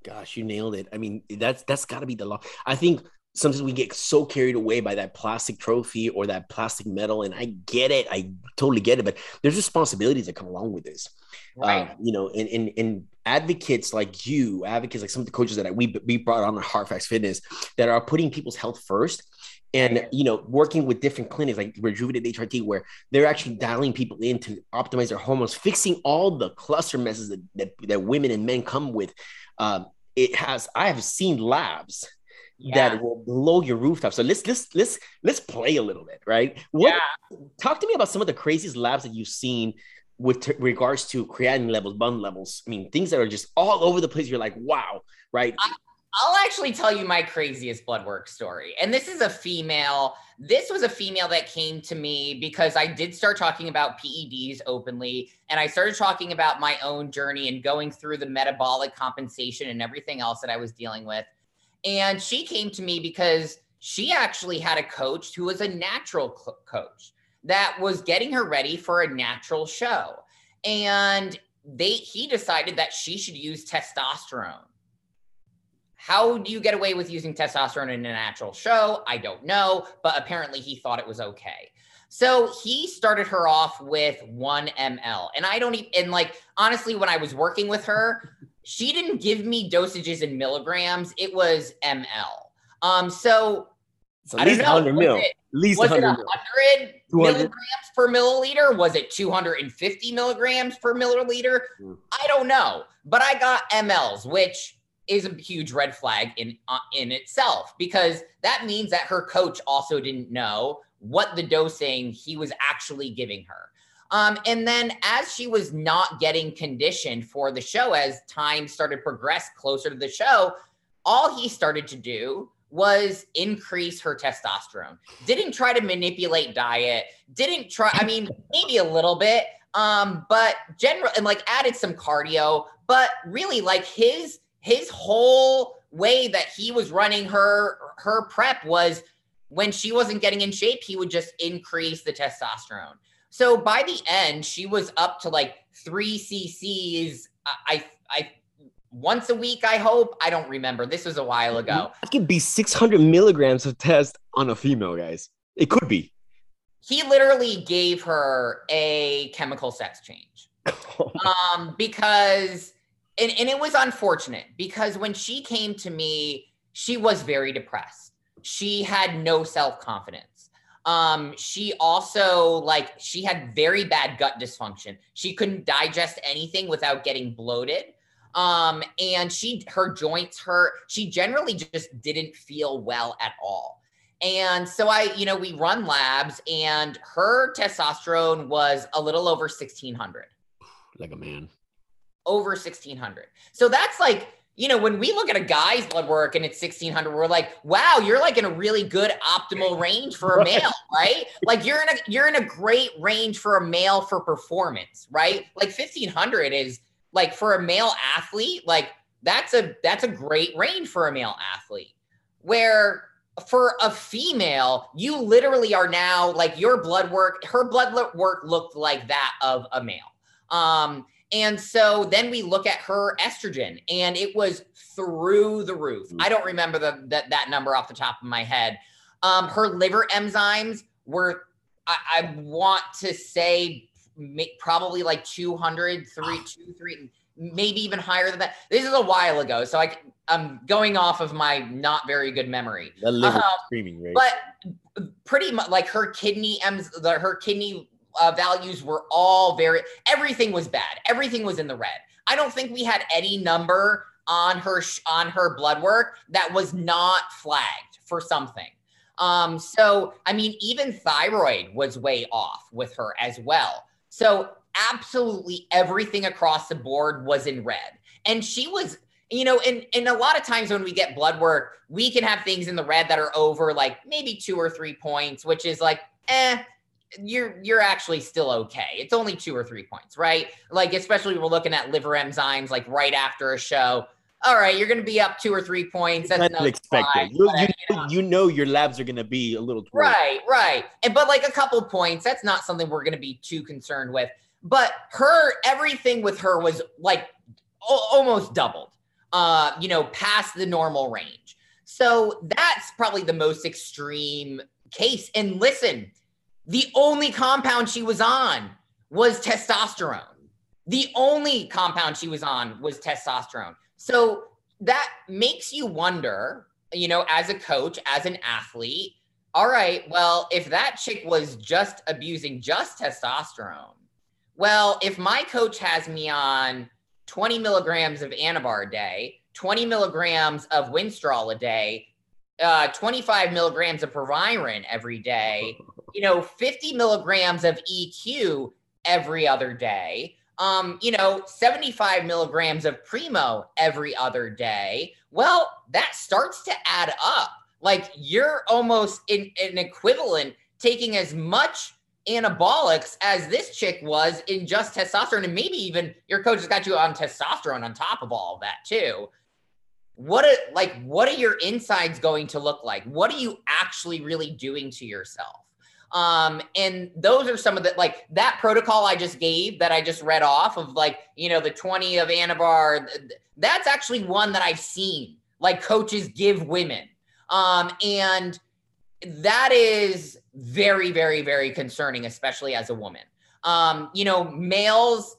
Gosh, you nailed it. I mean, that's that's got to be the law. I think sometimes we get so carried away by that plastic trophy or that plastic medal, and I get it. I totally get it. But there's responsibilities that come along with this. right Uh, you know, and, and and advocates like you, advocates like some of the coaches that we we brought on at Hard Facts Fitness that are putting people's health first. And you know, working with different clinics like Rejuvenate HRT, where they're actually dialing people in to optimize their hormones, fixing all the cluster messes that, that, that women and men come with. Um, it has I have seen labs yeah that will blow your rooftop. So let's let's let's let's play a little bit, right? What yeah talk to me about some of the craziest labs that you've seen with t- regards to creatinine levels, bun levels. I mean, things that are just all over the place. You're like, wow, right? I'll actually tell you my craziest blood work story. And this is a female. This was a female that came to me because I did start talking about PEDs openly. And I started talking about my own journey and going through the metabolic compensation and everything else that I was dealing with. And she came to me because she actually had a coach who was a natural coach that was getting her ready for a natural show. And they he decided that she should use testosterone. How do you get away with using testosterone in a natural show? I don't know, but apparently he thought it was okay. So he started her off with 1 ml. And I don't even, and like, honestly, when I was working with her, she didn't give me dosages in milligrams, it was ml. Um, so I don't know. 100 mil. It, at least was 100 it 100 milligrams per milliliter? Was it 250 milligrams per milliliter? Mm. I don't know, but I got mLs, which is a huge red flag in uh, in itself because that means that her coach also didn't know what the dosing he was actually giving her. Um, and then as she was not getting conditioned for the show, as time started progress closer to the show, all he started to do was increase her testosterone. Didn't try to manipulate diet. Didn't try, I mean, maybe a little bit, um, but general and like added some cardio, but really like his his whole way that he was running her her prep was when she wasn't getting in shape, he would just increase the testosterone. So by the end, she was up to like three cc's. I I once a week. I hope. I don't remember. This was a while ago. It could be 600 milligrams of test on a female, guys. It could be. He literally gave her a chemical sex change. um, because and, and it was unfortunate because when she came to me, she was very depressed. She had no self-confidence. Um, she also like she had very bad gut dysfunction. She couldn't digest anything without getting bloated. Um and she her joints hurt. She generally just didn't feel well at all. And so i you know we run labs and her testosterone was a little over 1600 like a man. Over 1600 so that's like you know when we look at a guy's blood work and it's 1600 we're like wow you're like in a really good optimal range for a male right like you're in a you're in a great range for a male for performance right like 1500 is like for a male athlete, like that's a that's a great range for a male athlete. Where for a female, you literally are now like your blood work, her blood work looked like that of a male. Um, and so then we look at her estrogen, and it was through the roof. I don't remember the, that that number off the top of my head. Um, her liver enzymes were, I, I want to say, probably like 200, three, two, three, maybe even higher than that. This is a while ago, so I, I'm going off of my not very good memory. The liver um, screaming, right? But pretty much like her kidney, the, her kidney uh, values were all very. Everything was bad. Everything was in the red. I don't think we had any number on her on her blood work that was not flagged for something. Um, so I mean, even thyroid was way off with her as well. So absolutely everything across the board was in red. And she was, you know, and, and a lot of times when we get blood work, we can have things in the red that are over like maybe two or three points, which is like, eh, you're you're actually still okay. It's only two or three points, right? Like especially we're looking at liver enzymes like right after a show. All right, you're going to be up two or three points. That's no expected. You, you, you, know. you, know your labs are going to be a little right, right. And but like a couple points, that's not something we're going to be too concerned with. But her, everything with her was like o- almost doubled, uh, you know, past the normal range. So that's probably the most extreme case. And listen, the only compound she was on was testosterone. The only compound she was on was testosterone. So that makes you wonder, you know, as a coach, as an athlete, all right, well, if that chick was just abusing just testosterone, well, if my coach has me on 20 milligrams of Anavar a day, 20 milligrams of Winstrol a day, uh, 25 milligrams of Proviron every day, you know, 50 milligrams of EQ every other day, um, you know, 75 milligrams of Primo every other day. Well, that starts to add up. Like you're almost in an equivalent taking as much anabolics as this chick was in just testosterone. And maybe even your coach has got you on testosterone on top of all of that, too. what are like what are your insides going to look like what are you actually really doing to yourself um and those are some of the like that protocol i just gave that i just read off of like you know the 20 of anavar that's actually one that i've seen like coaches give women. Um and that is very very very concerning especially as a woman. Um you know males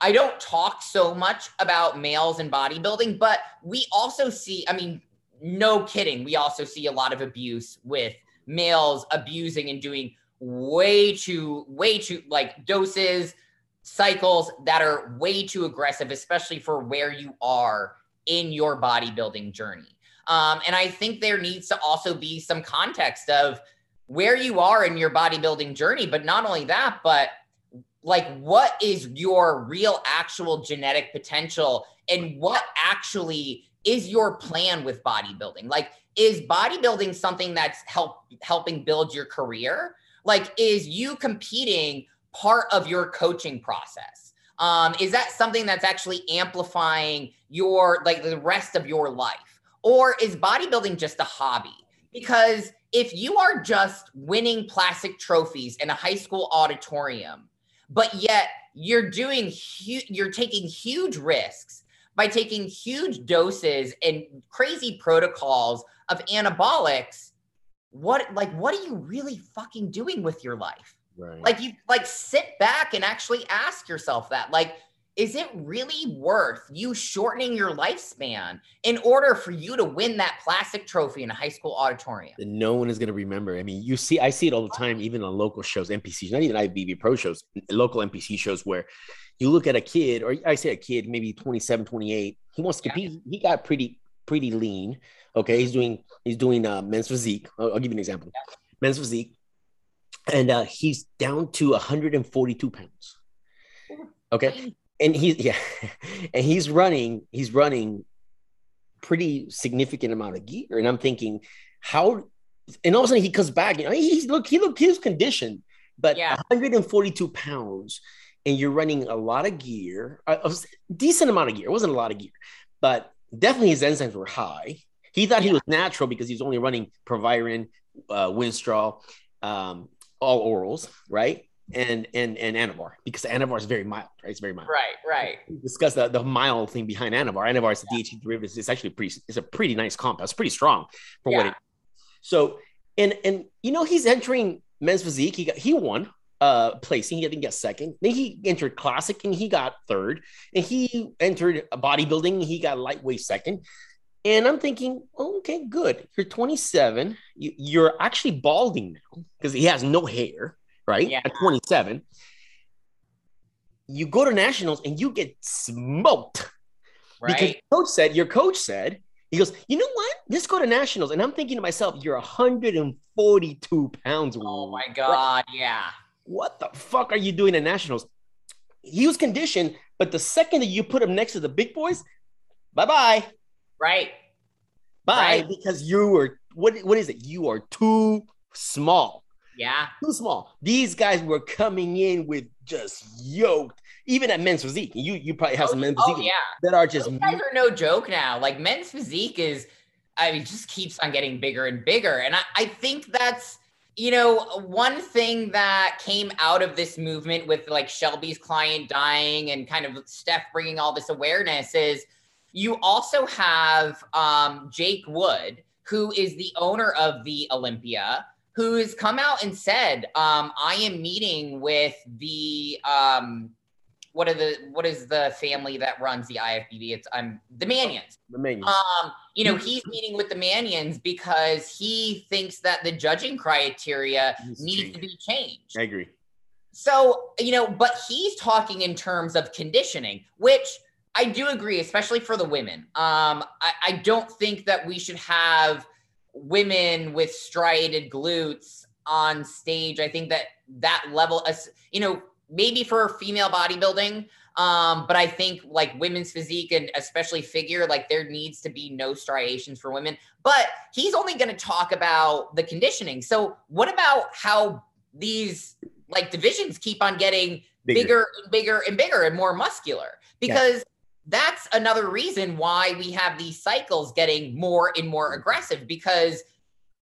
I don't talk so much about males and bodybuilding, but we also see, I mean, no kidding, we also see a lot of abuse with males abusing and doing way too, way too like doses, cycles that are way too aggressive, especially for where you are in your bodybuilding journey. Um, and I think there needs to also be some context of where you are in your bodybuilding journey, but not only that, but like what is your real actual genetic potential and what actually is your plan with bodybuilding? Like is bodybuilding something that's help helping build your career? Like is you competing part of your coaching process? Um, is that something that's actually amplifying your like the rest of your life? Or is bodybuilding just a hobby? Because if you are just winning plastic trophies in a high school auditorium but yet you're doing hu- you're taking huge risks by taking huge doses and crazy protocols of anabolics what like what are you really fucking doing with your life right. like you like sit back and actually ask yourself that like is it really worth you shortening your lifespan in order for you to win that plastic trophy in a high school auditorium? No one is going to remember. I mean, you see, I see it all the time, even on local shows, NPCs, not even IFBB pro shows, local NPC shows where you look at a kid, or I say a kid, maybe 27, 28, he wants to compete. Yeah. He got pretty, pretty lean. Okay. He's doing, he's doing uh, men's physique. I'll, I'll give you an example. Yeah. Men's physique. And uh, he's down to 142 pounds. Okay and he's yeah, and he's running, he's running pretty significant amount of gear. And I'm thinking, how and all of a sudden he comes back, you know, he's look, he looked he was conditioned, but yeah. 142 pounds, and you're running a lot of gear, a, a, decent amount of gear. It wasn't a lot of gear, but definitely his enzymes were high. He thought yeah. he was natural because he's only running Proviron, uh, Winstrol, um, all orals, right? and and and Anavar because Anavar is very mild, right? It's very mild. Right, right. We discussed the, the mild thing behind Anavar. Anavar is the yeah. DHT derivative. It's actually pretty. It's a pretty nice compound. It's pretty strong for yeah. what it. So and and you know he's entering men's physique. He got he won uh placing. He didn't get second. Then he entered classic and he got third. And he entered bodybuilding. He got lightweight second. And I'm thinking, oh, okay, good. You're 27. You, you're actually balding now because he has no hair right? Yeah. At 27. You go to nationals and you get smoked. Right. Because coach said, your coach said, he goes, you know what? Let's go to nationals. And I'm thinking to myself, you're 142 pounds. Oh my God. Yeah. What the fuck are you doing at nationals? He was conditioned, but the second that you put him next to the big boys, bye bye. Right. Bye. Right. Because you were, what, what is it? You are too small. Yeah. Too small. These guys were coming in with just yoked, even at men's physique. You you probably have oh, some men's oh, physique yeah. that are just Those guys are no joke now. Like men's physique is I mean just keeps on getting bigger and bigger. And I, I think that's you know, one thing that came out of this movement with like Shelby's client dying and kind of Steph bringing all this awareness is you also have um, Jake Wood, who is the owner of the Olympia, who's come out and said, um, I am meeting with the um, what are the what is the family that runs the IFBB? It's um the Manions. The Manions. Um, you know, he's meeting with the Manions because he thinks that the judging criteria needs to be changed. I agree. So, you know, but he's talking in terms of conditioning, which I do agree, especially for the women. Um, I, I don't think that we should have women with striated glutes on stage. I think that that level, you know, maybe for female bodybuilding, um, but I think like women's physique and especially figure, like there needs to be no striations for women. But he's only going to talk about the conditioning. So what about how these like divisions keep on getting bigger, bigger and bigger and bigger and more muscular? Because that's another reason why we have these cycles getting more and more aggressive because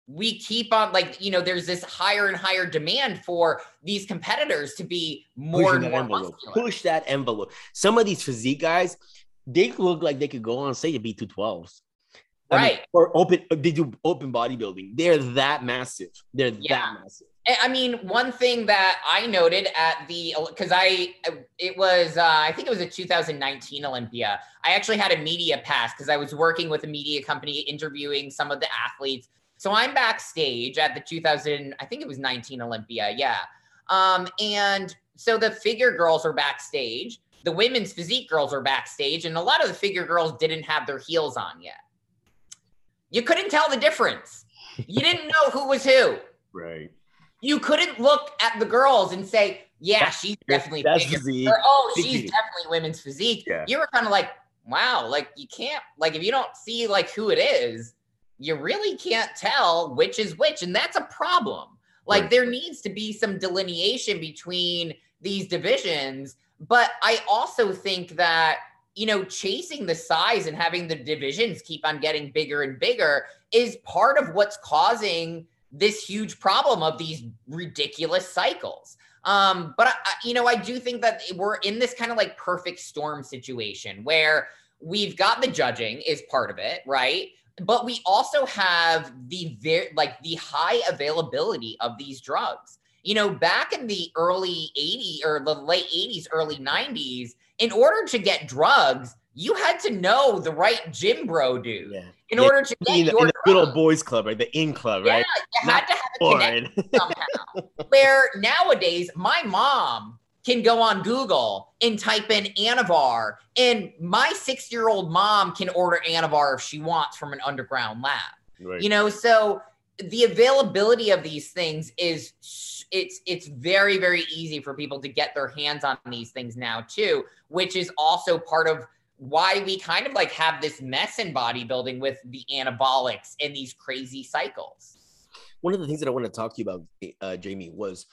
we keep on like you know there's this higher and higher demand for these competitors to be more Pushing and more envelope. muscular. Push that envelope. Some of these physique guys, they look like they could go on stage and be 212s. I mean, Right. or open, they do open bodybuilding. They're that massive. They're Yeah. that massive. I- I mean, one thing that I noted at the because I it was uh, I think it was a 2019 Olympia. I actually had a media pass because I was working with a media company interviewing some of the athletes. So I'm backstage at the 2000 I think it was 19 Olympia, yeah. Um, and so the figure girls are backstage. The women's physique girls are backstage, and a lot of the figure girls didn't have their heels on yet. You couldn't tell the difference. You didn't know who was who Right. you couldn't look at the girls and say, yeah, she's definitely That's physique. Or, oh, she's Physique. definitely women's physique. Yeah. You were kind of like, wow, like you can't, like if you don't see like who it is, you really can't tell which is which. And that's a problem. Like Right. there needs to be some delineation between these divisions. But I also think that, you know, chasing the size and having the divisions keep on getting bigger and bigger is part of what's causing this huge problem of these ridiculous cycles. Um, but I, I- you know, I do think that we're in this kind of like perfect storm situation where we've got the judging is part of it, right? But we also have the very like the high availability of these drugs. You know, back in the early 80s or the late 80s, early 90s, in order to get drugs, you had to know the right gym bro dude Yeah. in Yeah, order to get In your in the good old boys club, right? The in club, Yeah, right? you had to have a connection somehow. Where nowadays, my mom can go on Google and type in Anavar, and my six year old mom can order Anavar if she wants from an underground lab. Right. You know, so the availability of these things is it's it's very very easy for people to get their hands on these things now too, which is also part of why we kind of like have this mess in bodybuilding with the anabolics and these crazy cycles. one of the things that I want to talk to you about, uh, Jamie, was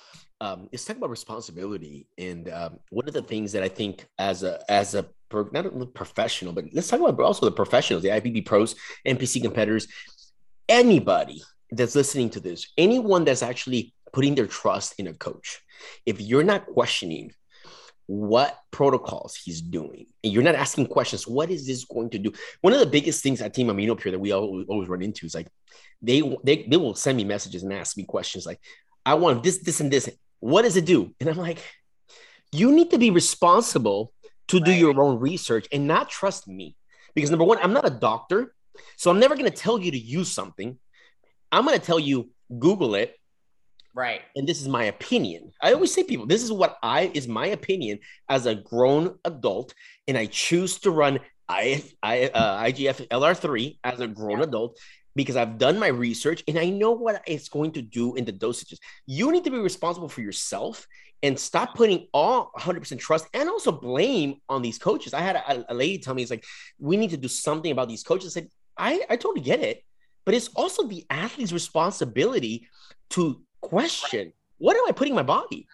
um, let's talk about responsibility. And um, one of the things that I think as a as a not a professional, but let's talk about also the professionals, the IFBB pros, NPC competitors, anybody that's listening to this, anyone that's actually putting their trust in a coach, if you're not questioning what protocols he's doing and you're not asking questions what is this going to do one of the biggest things at Team Aminopure that we always, always run into is like they, they they will send me messages and ask me questions like i want this this and this what does it do and i'm like you need to be responsible to do Right. your own research and not trust me because number one i'm not a doctor so i'm never going to tell you to use something i'm going to tell you google it Right. and this is my opinion. I always say people, this is what I is my opinion as a grown adult, and I choose to run I, I uh, IGF LR3 as a grown adult because I've done my research and I know what it's going to do in the dosages. You need to be responsible for yourself and stop putting all 100% trust and also blame on these coaches. I had a, a lady tell me, it's like, we need to do something about these coaches. I said, I, I totally get it, but it's also the athlete's responsibility to question what am I putting in my body?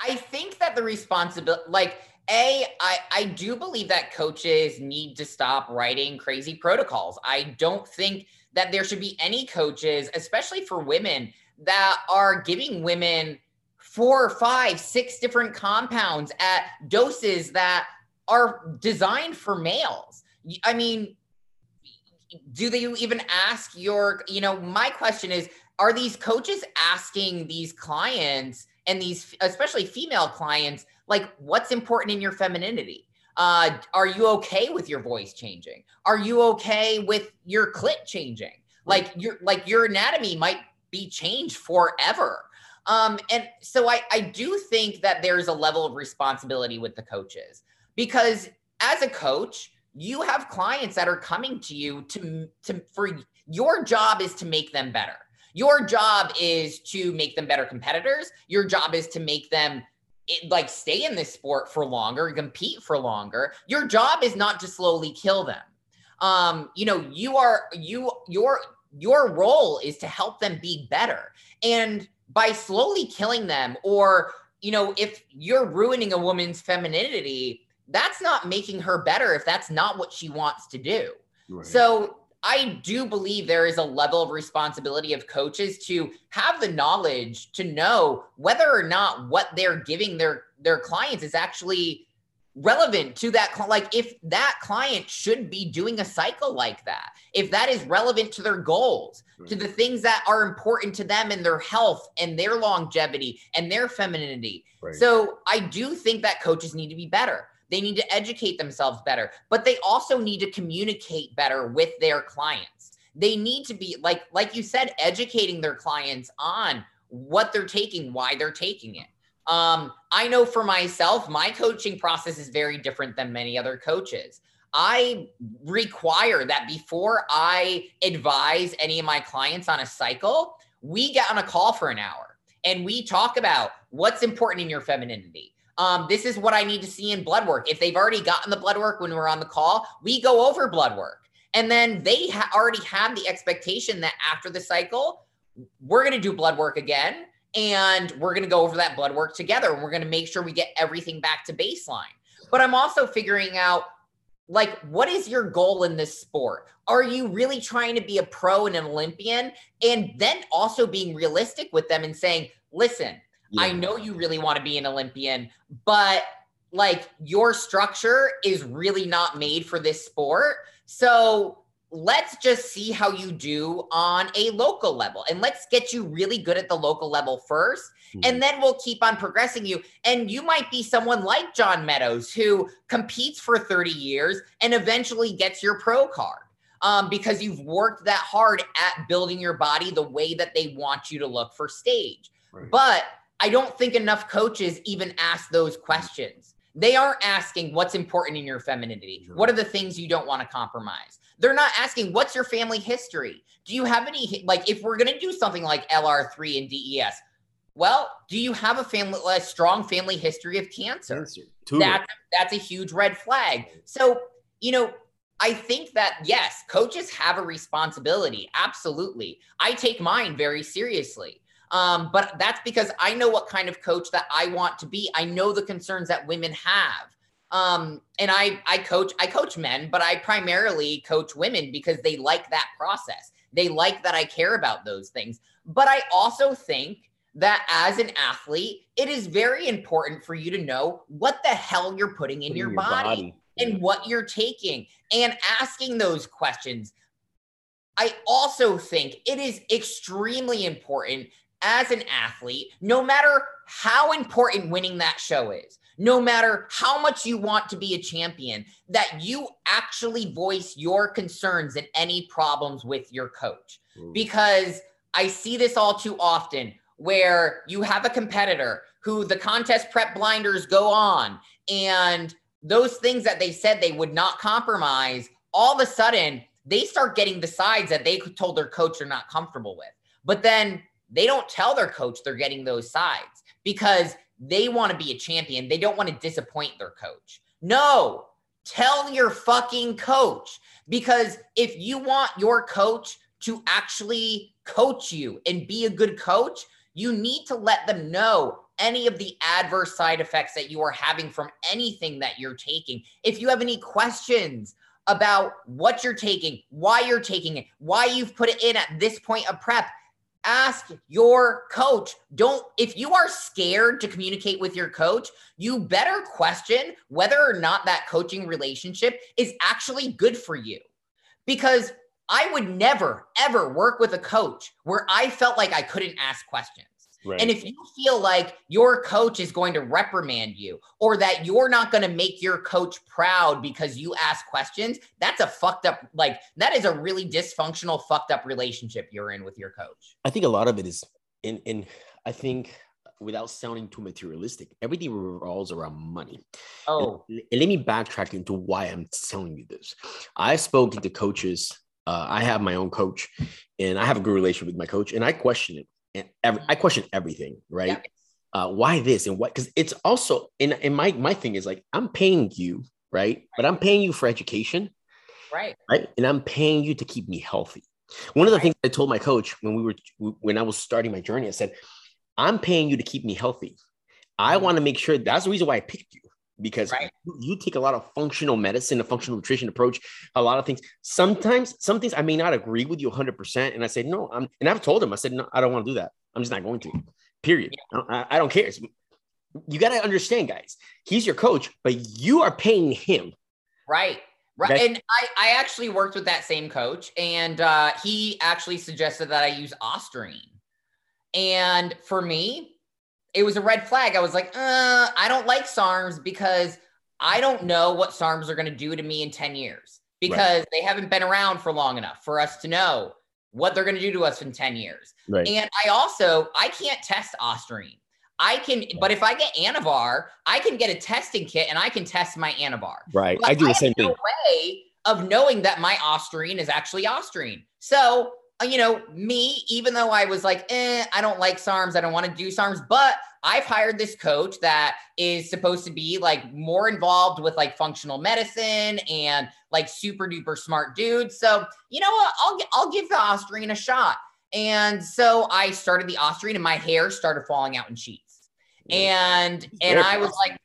I think that the responsibility, like, a, I, I do believe that coaches need to stop writing crazy protocols. I don't think that there should be any coaches, especially for women, that are giving women four, five, six different compounds at doses that are designed for males. I mean, do they even ask your, you know, my question is, are these coaches asking these clients and these especially female clients like what's important in your femininity uh, are you okay with your voice changing? Are you okay with your clit changing? Like your like your anatomy might be changed forever. Um, and so I, I do think that there's a level of responsibility with the coaches because as a coach you have clients that are coming to you to, to for your job is to make them better. Your job is to make them better competitors. Your job is to make them it, like stay in this sport for longer, compete for longer. Your job is not to slowly kill them. Um, you know, you are you your your role is to help them be better. And by slowly killing them or you know, if you're ruining a woman's femininity, that's not making her better if that's not what she wants to do. Right. So I do believe there is a level of responsibility of coaches to have the knowledge to know whether or not what they're giving their their clients is actually relevant to that like if that client should be doing a cycle like that if that is relevant to their goals right. to the mm-hmm. things that are important to them and their health and their longevity and their femininity right. so i do think that coaches need to be better they need to educate themselves better, but they also need to communicate better with their clients. They need to be like like you said educating their clients on what they're taking, why they're taking it. Um, I know for myself, my coaching process is very different than many other coaches. I require that before I advise any of my clients on a cycle, we get on a call for an hour and we talk about what's important in your femininity um, this is what I need to see in blood work. If they've already gotten the blood work when we're on the call, we go over blood work. And then they ha- already have the expectation that after the cycle, we're going to do blood work again. And we're going to go over that blood work together. And we're going to make sure we get everything back to baseline. But I'm also figuring out like what is your goal in this sport are you really trying to be a pro and an olympian and then also being realistic with them and saying listen yeah. I know you really want to be an Olympian, but like your structure is really not made for this sport. So let's just see how you do on a local level and let's get you really good at the local level 1st mm-hmm. and then we'll keep on progressing you and you might be someone like John Meadows who competes for 30 years and eventually gets your pro card um, because you've worked that hard at building your body the way that they want you to look for stage right. but I don't think enough coaches even ask those questions. They aren't asking what's important in your femininity. What are the things you don't want to compromise? They're not asking what's your family history. Do you have any like if we're going to do something like LR3 and DES? Well, do you have a family a strong family history of cancer? cancer. That's that's a huge red flag. So, you know, I think that yes, coaches have a responsibility. Absolutely. I take mine very seriously. Um, but that's because I know what kind of coach that I want to be. I know the concerns that women have. Um, and I, I coach, I coach men, but I primarily coach women because they like that process. They like that I care about those things. But I also think that as an athlete, it is very important for you to know what the hell you're putting in, your, your, body, body. and what you're taking and asking those questions. I also think it is extremely important as an athlete, no matter how important winning that show is, no matter how much you want to be a champion, that you actually voice your concerns and any problems with your coach. Ooh. Because I see this all too often where you have a competitor who the contest prep blinders go on and those things that they said they would not compromise, all of a sudden they start getting the sides that they told their coach they're not comfortable with. But then they don't tell their coach they're getting those sides because they want to be a champion. They don't want to disappoint their coach. No, tell your fucking coach because if you want your coach to actually coach you and be a good coach, you need to let them know any of the adverse side effects that you are having from anything that you're taking. If you have any questions about what you're taking, why you're taking it, why you've put it in at this point of prep, ask your coach. Don't, if you are scared to communicate with your coach, you better question whether or not that coaching relationship is actually good for you. Because I would never, ever work with a coach where I felt like I couldn't ask questions. Right. And if you feel like your coach is going to reprimand you or that you're not going to make your coach proud because you ask questions, that's a fucked up, like, that is a really dysfunctional, fucked up relationship you're in with your coach. I think a lot of it is in, in, I think without sounding too materialistic, everything revolves around money. Oh, and, and let me backtrack into why I'm telling you this. I've spoken to coaches. Uh, I have my own coach, and I have a good relationship with my coach, and I question it and every, I question everything, right? Yeah. Uh, why this and what? Because it's also in in my my thing is like I'm paying you, right? right? But I'm paying you for education, right? Right, and I'm paying you to keep me healthy. One of the right. things I told my coach when we were when I was starting my journey, I said, "I'm paying you to keep me healthy. I mm-hmm. want to make sure that's the reason why I picked you, because Right. you, take a lot of functional medicine, a functional nutrition approach, a lot of things. Sometimes, some things I may not agree with you 100%. And I said, no, I'm, and I've told him, I said, no, I don't want to do that. I'm just not going to, period. I, don't- I, I don't care. It's- you got to understand, guys, he's your coach, but you are paying him. Right. Right. Okay. And I, I actually worked with that same coach, and uh, he actually suggested that I use Ostarine. And for me, it was a red flag. I was like, uh, I don't like SARMs because I don't know what SARMs are going to do to me in 10 years because they haven't been around for long enough for us to know what they're going to do to us in 10 years. Right. And I also I can't test Ostarine. I can, but if I get Anavar, I can get a testing kit and I can test my Anavar. right. But I do the have same no thing. way of knowing that my Ostarine is actually Ostarine. So, you know, me, even though I was like, eh, I don't like SARMs, I don't want to do SARMs, but I've hired this coach that is supposed to be like more involved with like functional medicine and like super duper smart dude. So, you know what? I'll I'll give the Ostarine a shot. And so I started the Ostarine and my hair started falling out in sheets. And and I was like,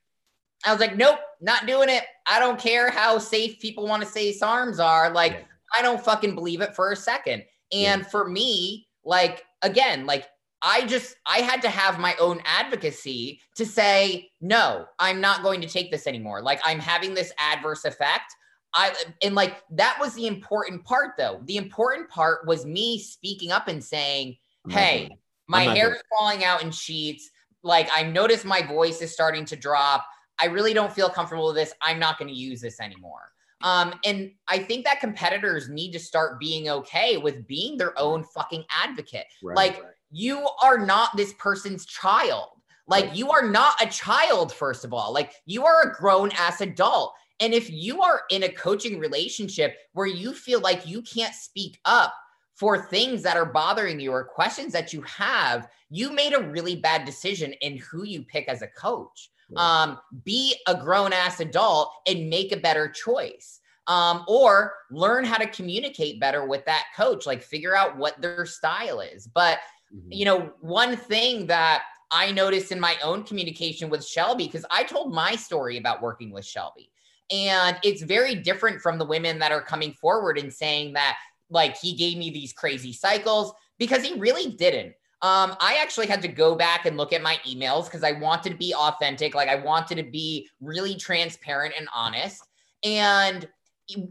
I was like, nope, not doing it. I don't care how safe people want to say SARMs are. Like. I don't fucking believe it for a second. And for me, like, again, like, I just, I had to have my own advocacy to say, no, I'm not going to take this anymore. Like, I'm having this adverse effect. I, and like, that was the important part, though. The important part was me speaking up and saying, hey, my hair is falling out in sheets. Like I notice my voice is starting to drop. I really don't feel comfortable with this. I'm not going to use this anymore. Um, and I think that competitors need to start being okay with being their own fucking advocate. Right. Like you are not this person's child. Like Right. you are not a child, first of all. Like you are a grown ass adult. And if you are in a coaching relationship where you feel like you can't speak up for things that are bothering you or questions that you have, you made a really bad decision in who you pick as a coach. Right. Um, be a grown ass adult and make a better choice. Um, or learn how to communicate better with that coach, like figure out what their style is. But Mhm. you know, one thing that I noticed in my own communication with Shelby, because I told my story about working with Shelby, and it's very different from the women that are coming forward and saying that, like, he gave me these crazy cycles because he really didn't. Um, I actually had to go back and look at my emails because I wanted to be authentic. Like, I wanted to be really transparent and honest. And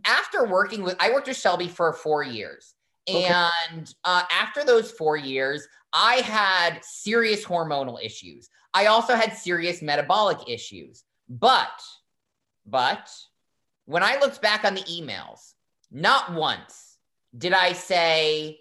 after working with, I worked with Shelby for four years. Okay. And uh, after those four years, I had serious hormonal issues. I also had serious metabolic issues. But, but when I looked back on the emails, not once did I say,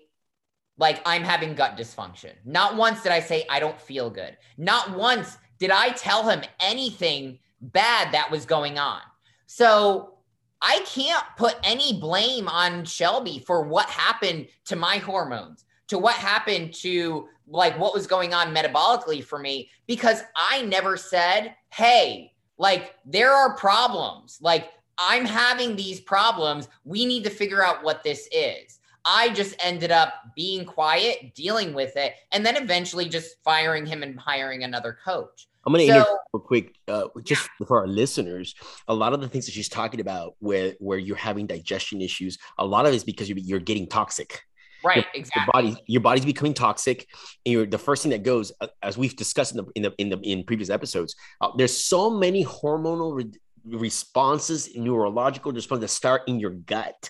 like, I'm having gut dysfunction. Not once did I say, I don't feel good. Not once did I tell him anything bad that was going on. So I can't put any blame on Shelby for what happened to my hormones, to what happened to like what was going on metabolically for me, because I never said, hey, like there are problems. Like I'm having these problems. We need to figure out what this is. I just ended up being quiet, dealing with it, and then eventually just firing him and hiring another coach. I'm gonna So- interrupt real quick, uh, just for our listeners. A lot of the things that she's talking about, where where you're having digestion issues, a lot of it is because you're, you're getting toxic. Right, Your exactly. body, your body's becoming toxic, and you're the first thing that goes, uh, as we've discussed in the in the in, the, in previous episodes. Uh, there's so many hormonal re- responses, neurological responses that start in your gut.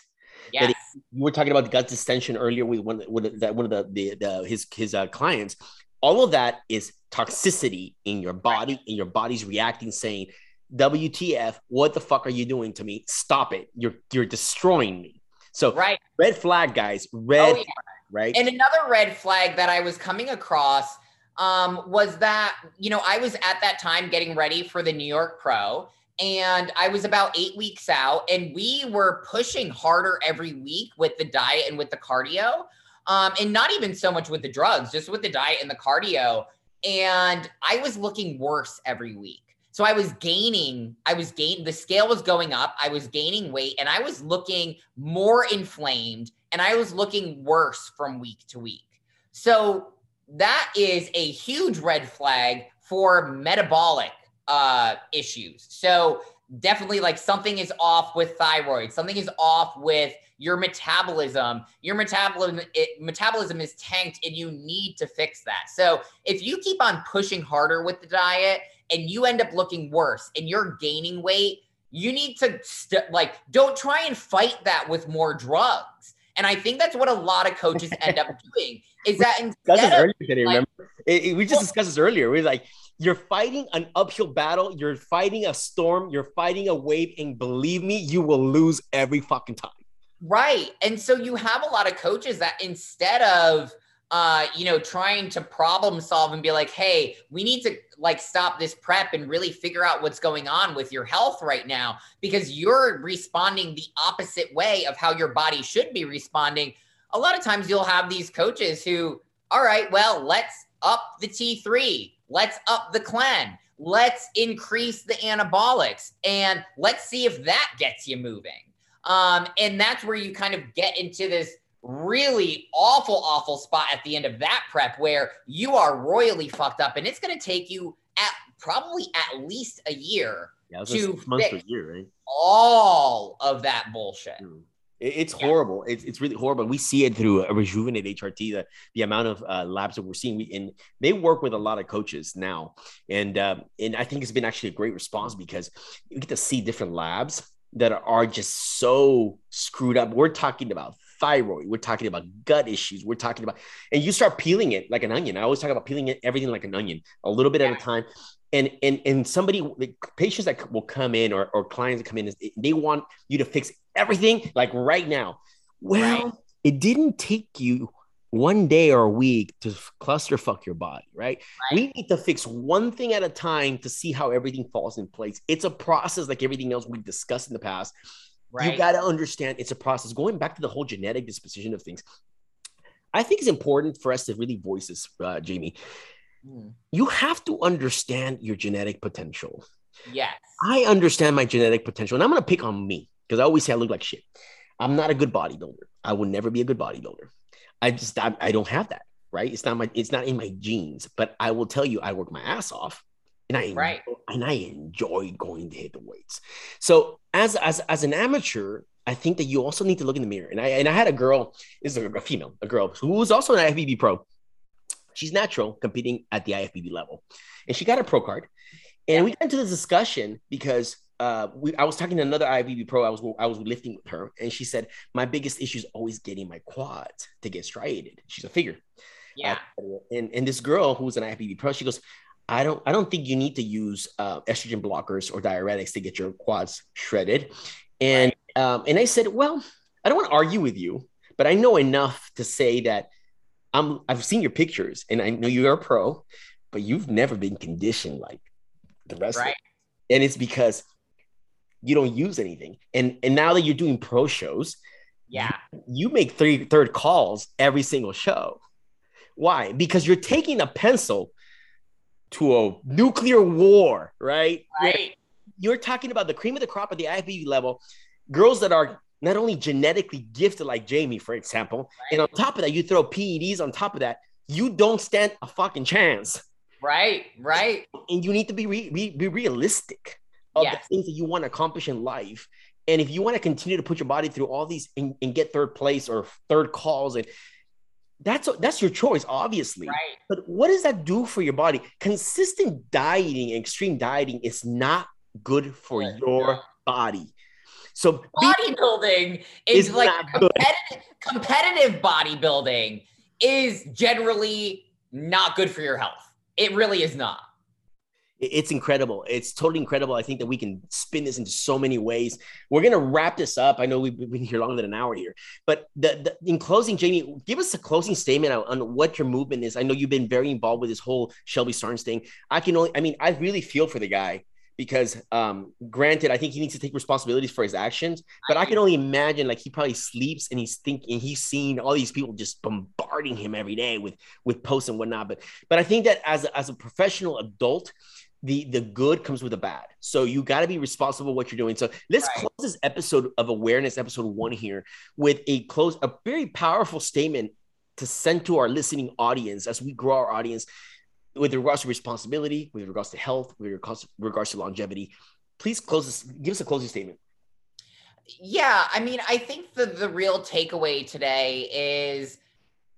Yes. you were talking about gut distension earlier with one with that one of the the, the his his uh, clients. All of that is toxicity in your body, and your body's reacting, saying, "WTF? What the fuck are you doing to me? Stop it! You're you're destroying me." So Right. red flag, guys. Red Oh, yeah. flag, right? And another red flag that I was coming across um, was that, you know, I was at that time getting ready for the New York Pro, and I was about eight weeks out, and we were pushing harder every week with the diet and with the cardio. Um, and not even so much with the drugs, just with the diet and the cardio. And I was looking worse every week. So I was gaining, I was gaining, the scale was going up. I was gaining weight and I was looking more inflamed and I was looking worse from week to week. So that is a huge red flag for metabolic uh, issues. So definitely like something is off with thyroid, something is off with your metabolism. Your metabolism it, metabolism is tanked and you need to fix that. So if you keep on pushing harder with the diet and you end up looking worse and you're gaining weight, you need to st- like don't try and fight that with more drugs. And I think that's what a lot of coaches end up doing is that instead of, earlier today, like, remember? It, it, we just well, discussed this earlier. We are like, you're fighting an uphill battle, you're fighting a storm, you're fighting a wave, and believe me, you will lose every fucking time. Right. And so you have a lot of coaches that instead of uh, you know, trying to problem solve and be like, hey, we need to like stop this prep and really figure out what's going on with your health right now because you're responding the opposite way of how your body should be responding. A lot of times you'll have these coaches who, all right, well, let's up the T3, let's up the clen, let's increase the anabolics, and let's see if that gets you moving. Um, and that's where you kind of get into this really awful, awful spot at the end of that prep where you are royally fucked up, and it's going to take you at probably at least a year yeah, to fix year, right? all of that bullshit. Mm. It's yeah. horrible. It's, it's really horrible. We see it through a rejuvenate HRT, the, the amount of uh, labs that we're seeing. We, and they work with a lot of coaches now. And, uh, and I think it's been actually a great response because you get to see different labs that are just so screwed up. We're talking about thyroid. We're talking about gut issues. We're talking about, and you start peeling it like an onion. I always talk about peeling it, everything like an onion, a little bit yeah. at a time. And and and somebody, the patients that will come in or, or clients that come in, they want you to fix everything like right now. Well, right. it didn't take you one day or a week to cluster fuck your body, right? right? We need to fix one thing at a time to see how everything falls in place. It's a process like everything else we've discussed in the past. Right. You got to understand it's a process. Going back to the whole genetic disposition of things, I think it's important for us to really voice this, uh, Jamie. Mm. You have to understand your genetic potential. Yes. I understand my genetic potential, and I'm going to pick on me because I always say I look like shit. I'm not a good bodybuilder. I will never be a good bodybuilder. I just I, I don't have that. Right? It's not my it's not in my genes. But I will tell you, I work my ass off and I right. and I enjoy going to hit the weights. So as as as an amateur, I think that you also need to look in the mirror. And I and I had a girl, is a, a female, a girl who was also an IFBB pro. She's natural, competing at the IFBB level, and she got a pro card. And yeah. we got into this discussion because uh, we, I was talking to another IFBB pro. I was I was lifting with her, and she said my biggest issue is always getting my quads to get striated. She's a figure. Yeah. Uh, and and this girl who's an IFBB pro, she goes, I don't I don't think you need to use uh, estrogen blockers or diuretics to get your quads shredded. And right. um, and I said, well, I don't want to argue with you, but I know enough to say that I'm I've seen your pictures and I know you're a pro, but you've never been conditioned like the rest right. of it. And it's because you don't use anything. And and now that you're doing pro shows, yeah, you, you make three third calls every single show. Why? Because you're taking a pencil to a nuclear war, right? Right. You're, talking about the cream of the crop at the IFBB level, girls that are not only genetically gifted like Jamie, for example, right. and on top of that, you throw PEDs on top of that, you don't stand a fucking chance. Right, right. And you need to be re- be, be realistic of yes. the things that you want to accomplish in life. And if you want to continue to put your body through all these and, and get third place or third calls and that's that's your choice, obviously. Right. But what does that do for your body? Consistent dieting, extreme dieting is not good for yeah. your body. So bodybuilding is, is like competitive, competitive bodybuilding is generally not good for your health. It really is not it's incredible. It's totally incredible. I think that we can spin this into so many ways. We're gonna wrap this up. I know we've been here longer than an hour here, but the, the, in closing, Jamie, give us a closing statement on, on, what your movement is. I know you've been very involved with this whole Shelby Starnes thing. I can only, I mean, I really feel for the guy because, um, granted, I think he needs to take responsibilities for his actions, but I can only imagine like he probably sleeps and he's thinking he's seeing all these people just bombarding him every day with with posts and whatnot. But but I think that as a, as a professional adult the the good comes with the bad. So you got to be responsible what you're doing. So let's right. close this episode of awareness, episode one here, with a close, a very powerful statement to send to our listening audience as we grow our audience. With regards to responsibility, with regards to health, with regards, regards to longevity. Please close this, give us a closing statement. Yeah, I mean, I think the the real takeaway today is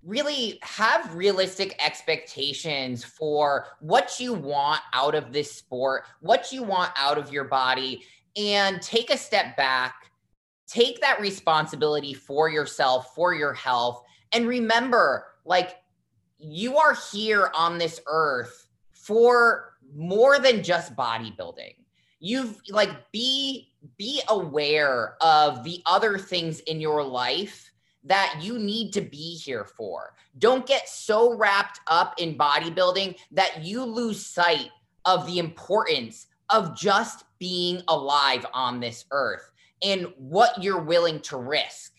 really have realistic expectations for what you want out of this sport, what you want out of your body, and take a step back, take that responsibility for yourself, for your health, and remember like you are here on this earth for more than just bodybuilding. You've like be be aware of the other things in your life that you need to be here for. Don't get so wrapped up in bodybuilding that you lose sight of the importance of just being alive on this earth and what you're willing to risk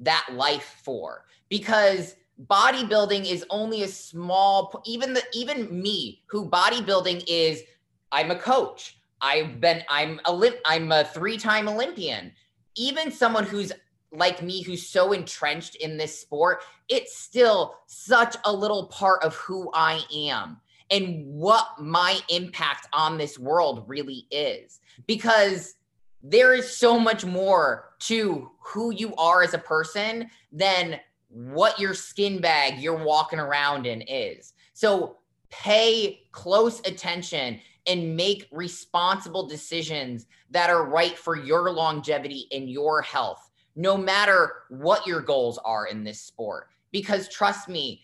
that life for. Because bodybuilding is only a small even the even me who bodybuilding is I'm a coach. I've been I'm a I'm a three-time Olympian. Even someone who's like me who's so entrenched in this sport, it's still such a little part of who I am and what my impact on this world really is. Because there is so much more to who you are as a person than what your skin bag you're walking around in is. So pay close attention and make responsible decisions that are right for your longevity and your health no matter what your goals are in this sport. Because trust me,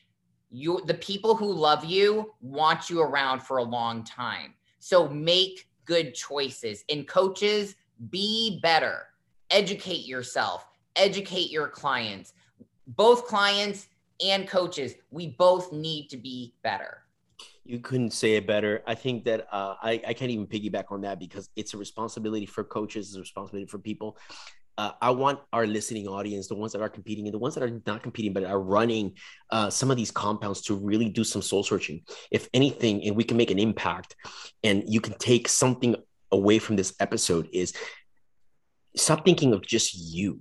you the people who love you want you around for a long time. So make good choices. And coaches, be better. Educate yourself, educate your clients. Both clients and coaches, we both need to be better. You couldn't say it better. I think that uh, I, I can't even piggyback on that because it's a responsibility for coaches, it's a responsibility for people uh, I want our listening audience, the ones that are competing and the ones that are not competing but are running uh, some of these compounds, to really do some soul searching. If anything, and we can make an impact, and you can take something away from this episode, is stop thinking of just you,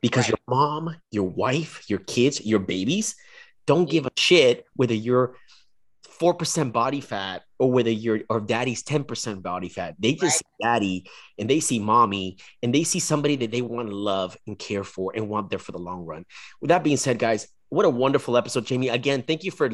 because right. your mom, your wife, your kids, your babies don't give a shit whether you're 4% body fat or whether you're or daddy's 10% body fat. They just right. see daddy and they see mommy and they see somebody that they want to love and care for and want there for the long run. With that being said, guys, what a wonderful episode, Jamie. Again, thank you for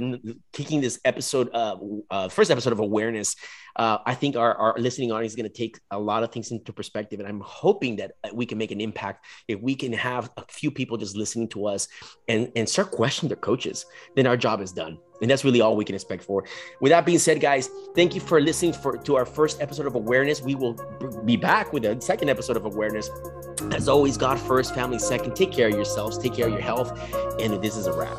taking this episode, uh, uh, first episode of awareness. Uh, I think our, our listening audience is going to take a lot of things into perspective, and I'm hoping that we can make an impact if we can have a few people just listening to us and and start questioning their coaches. Then our job is done, and that's really all we can expect for. With that being said, guys, thank you for listening for to our first episode of awareness. We will be back with a second episode of awareness. As always, God first, family second. Take care of yourselves, take care of your health, and this is a wrap.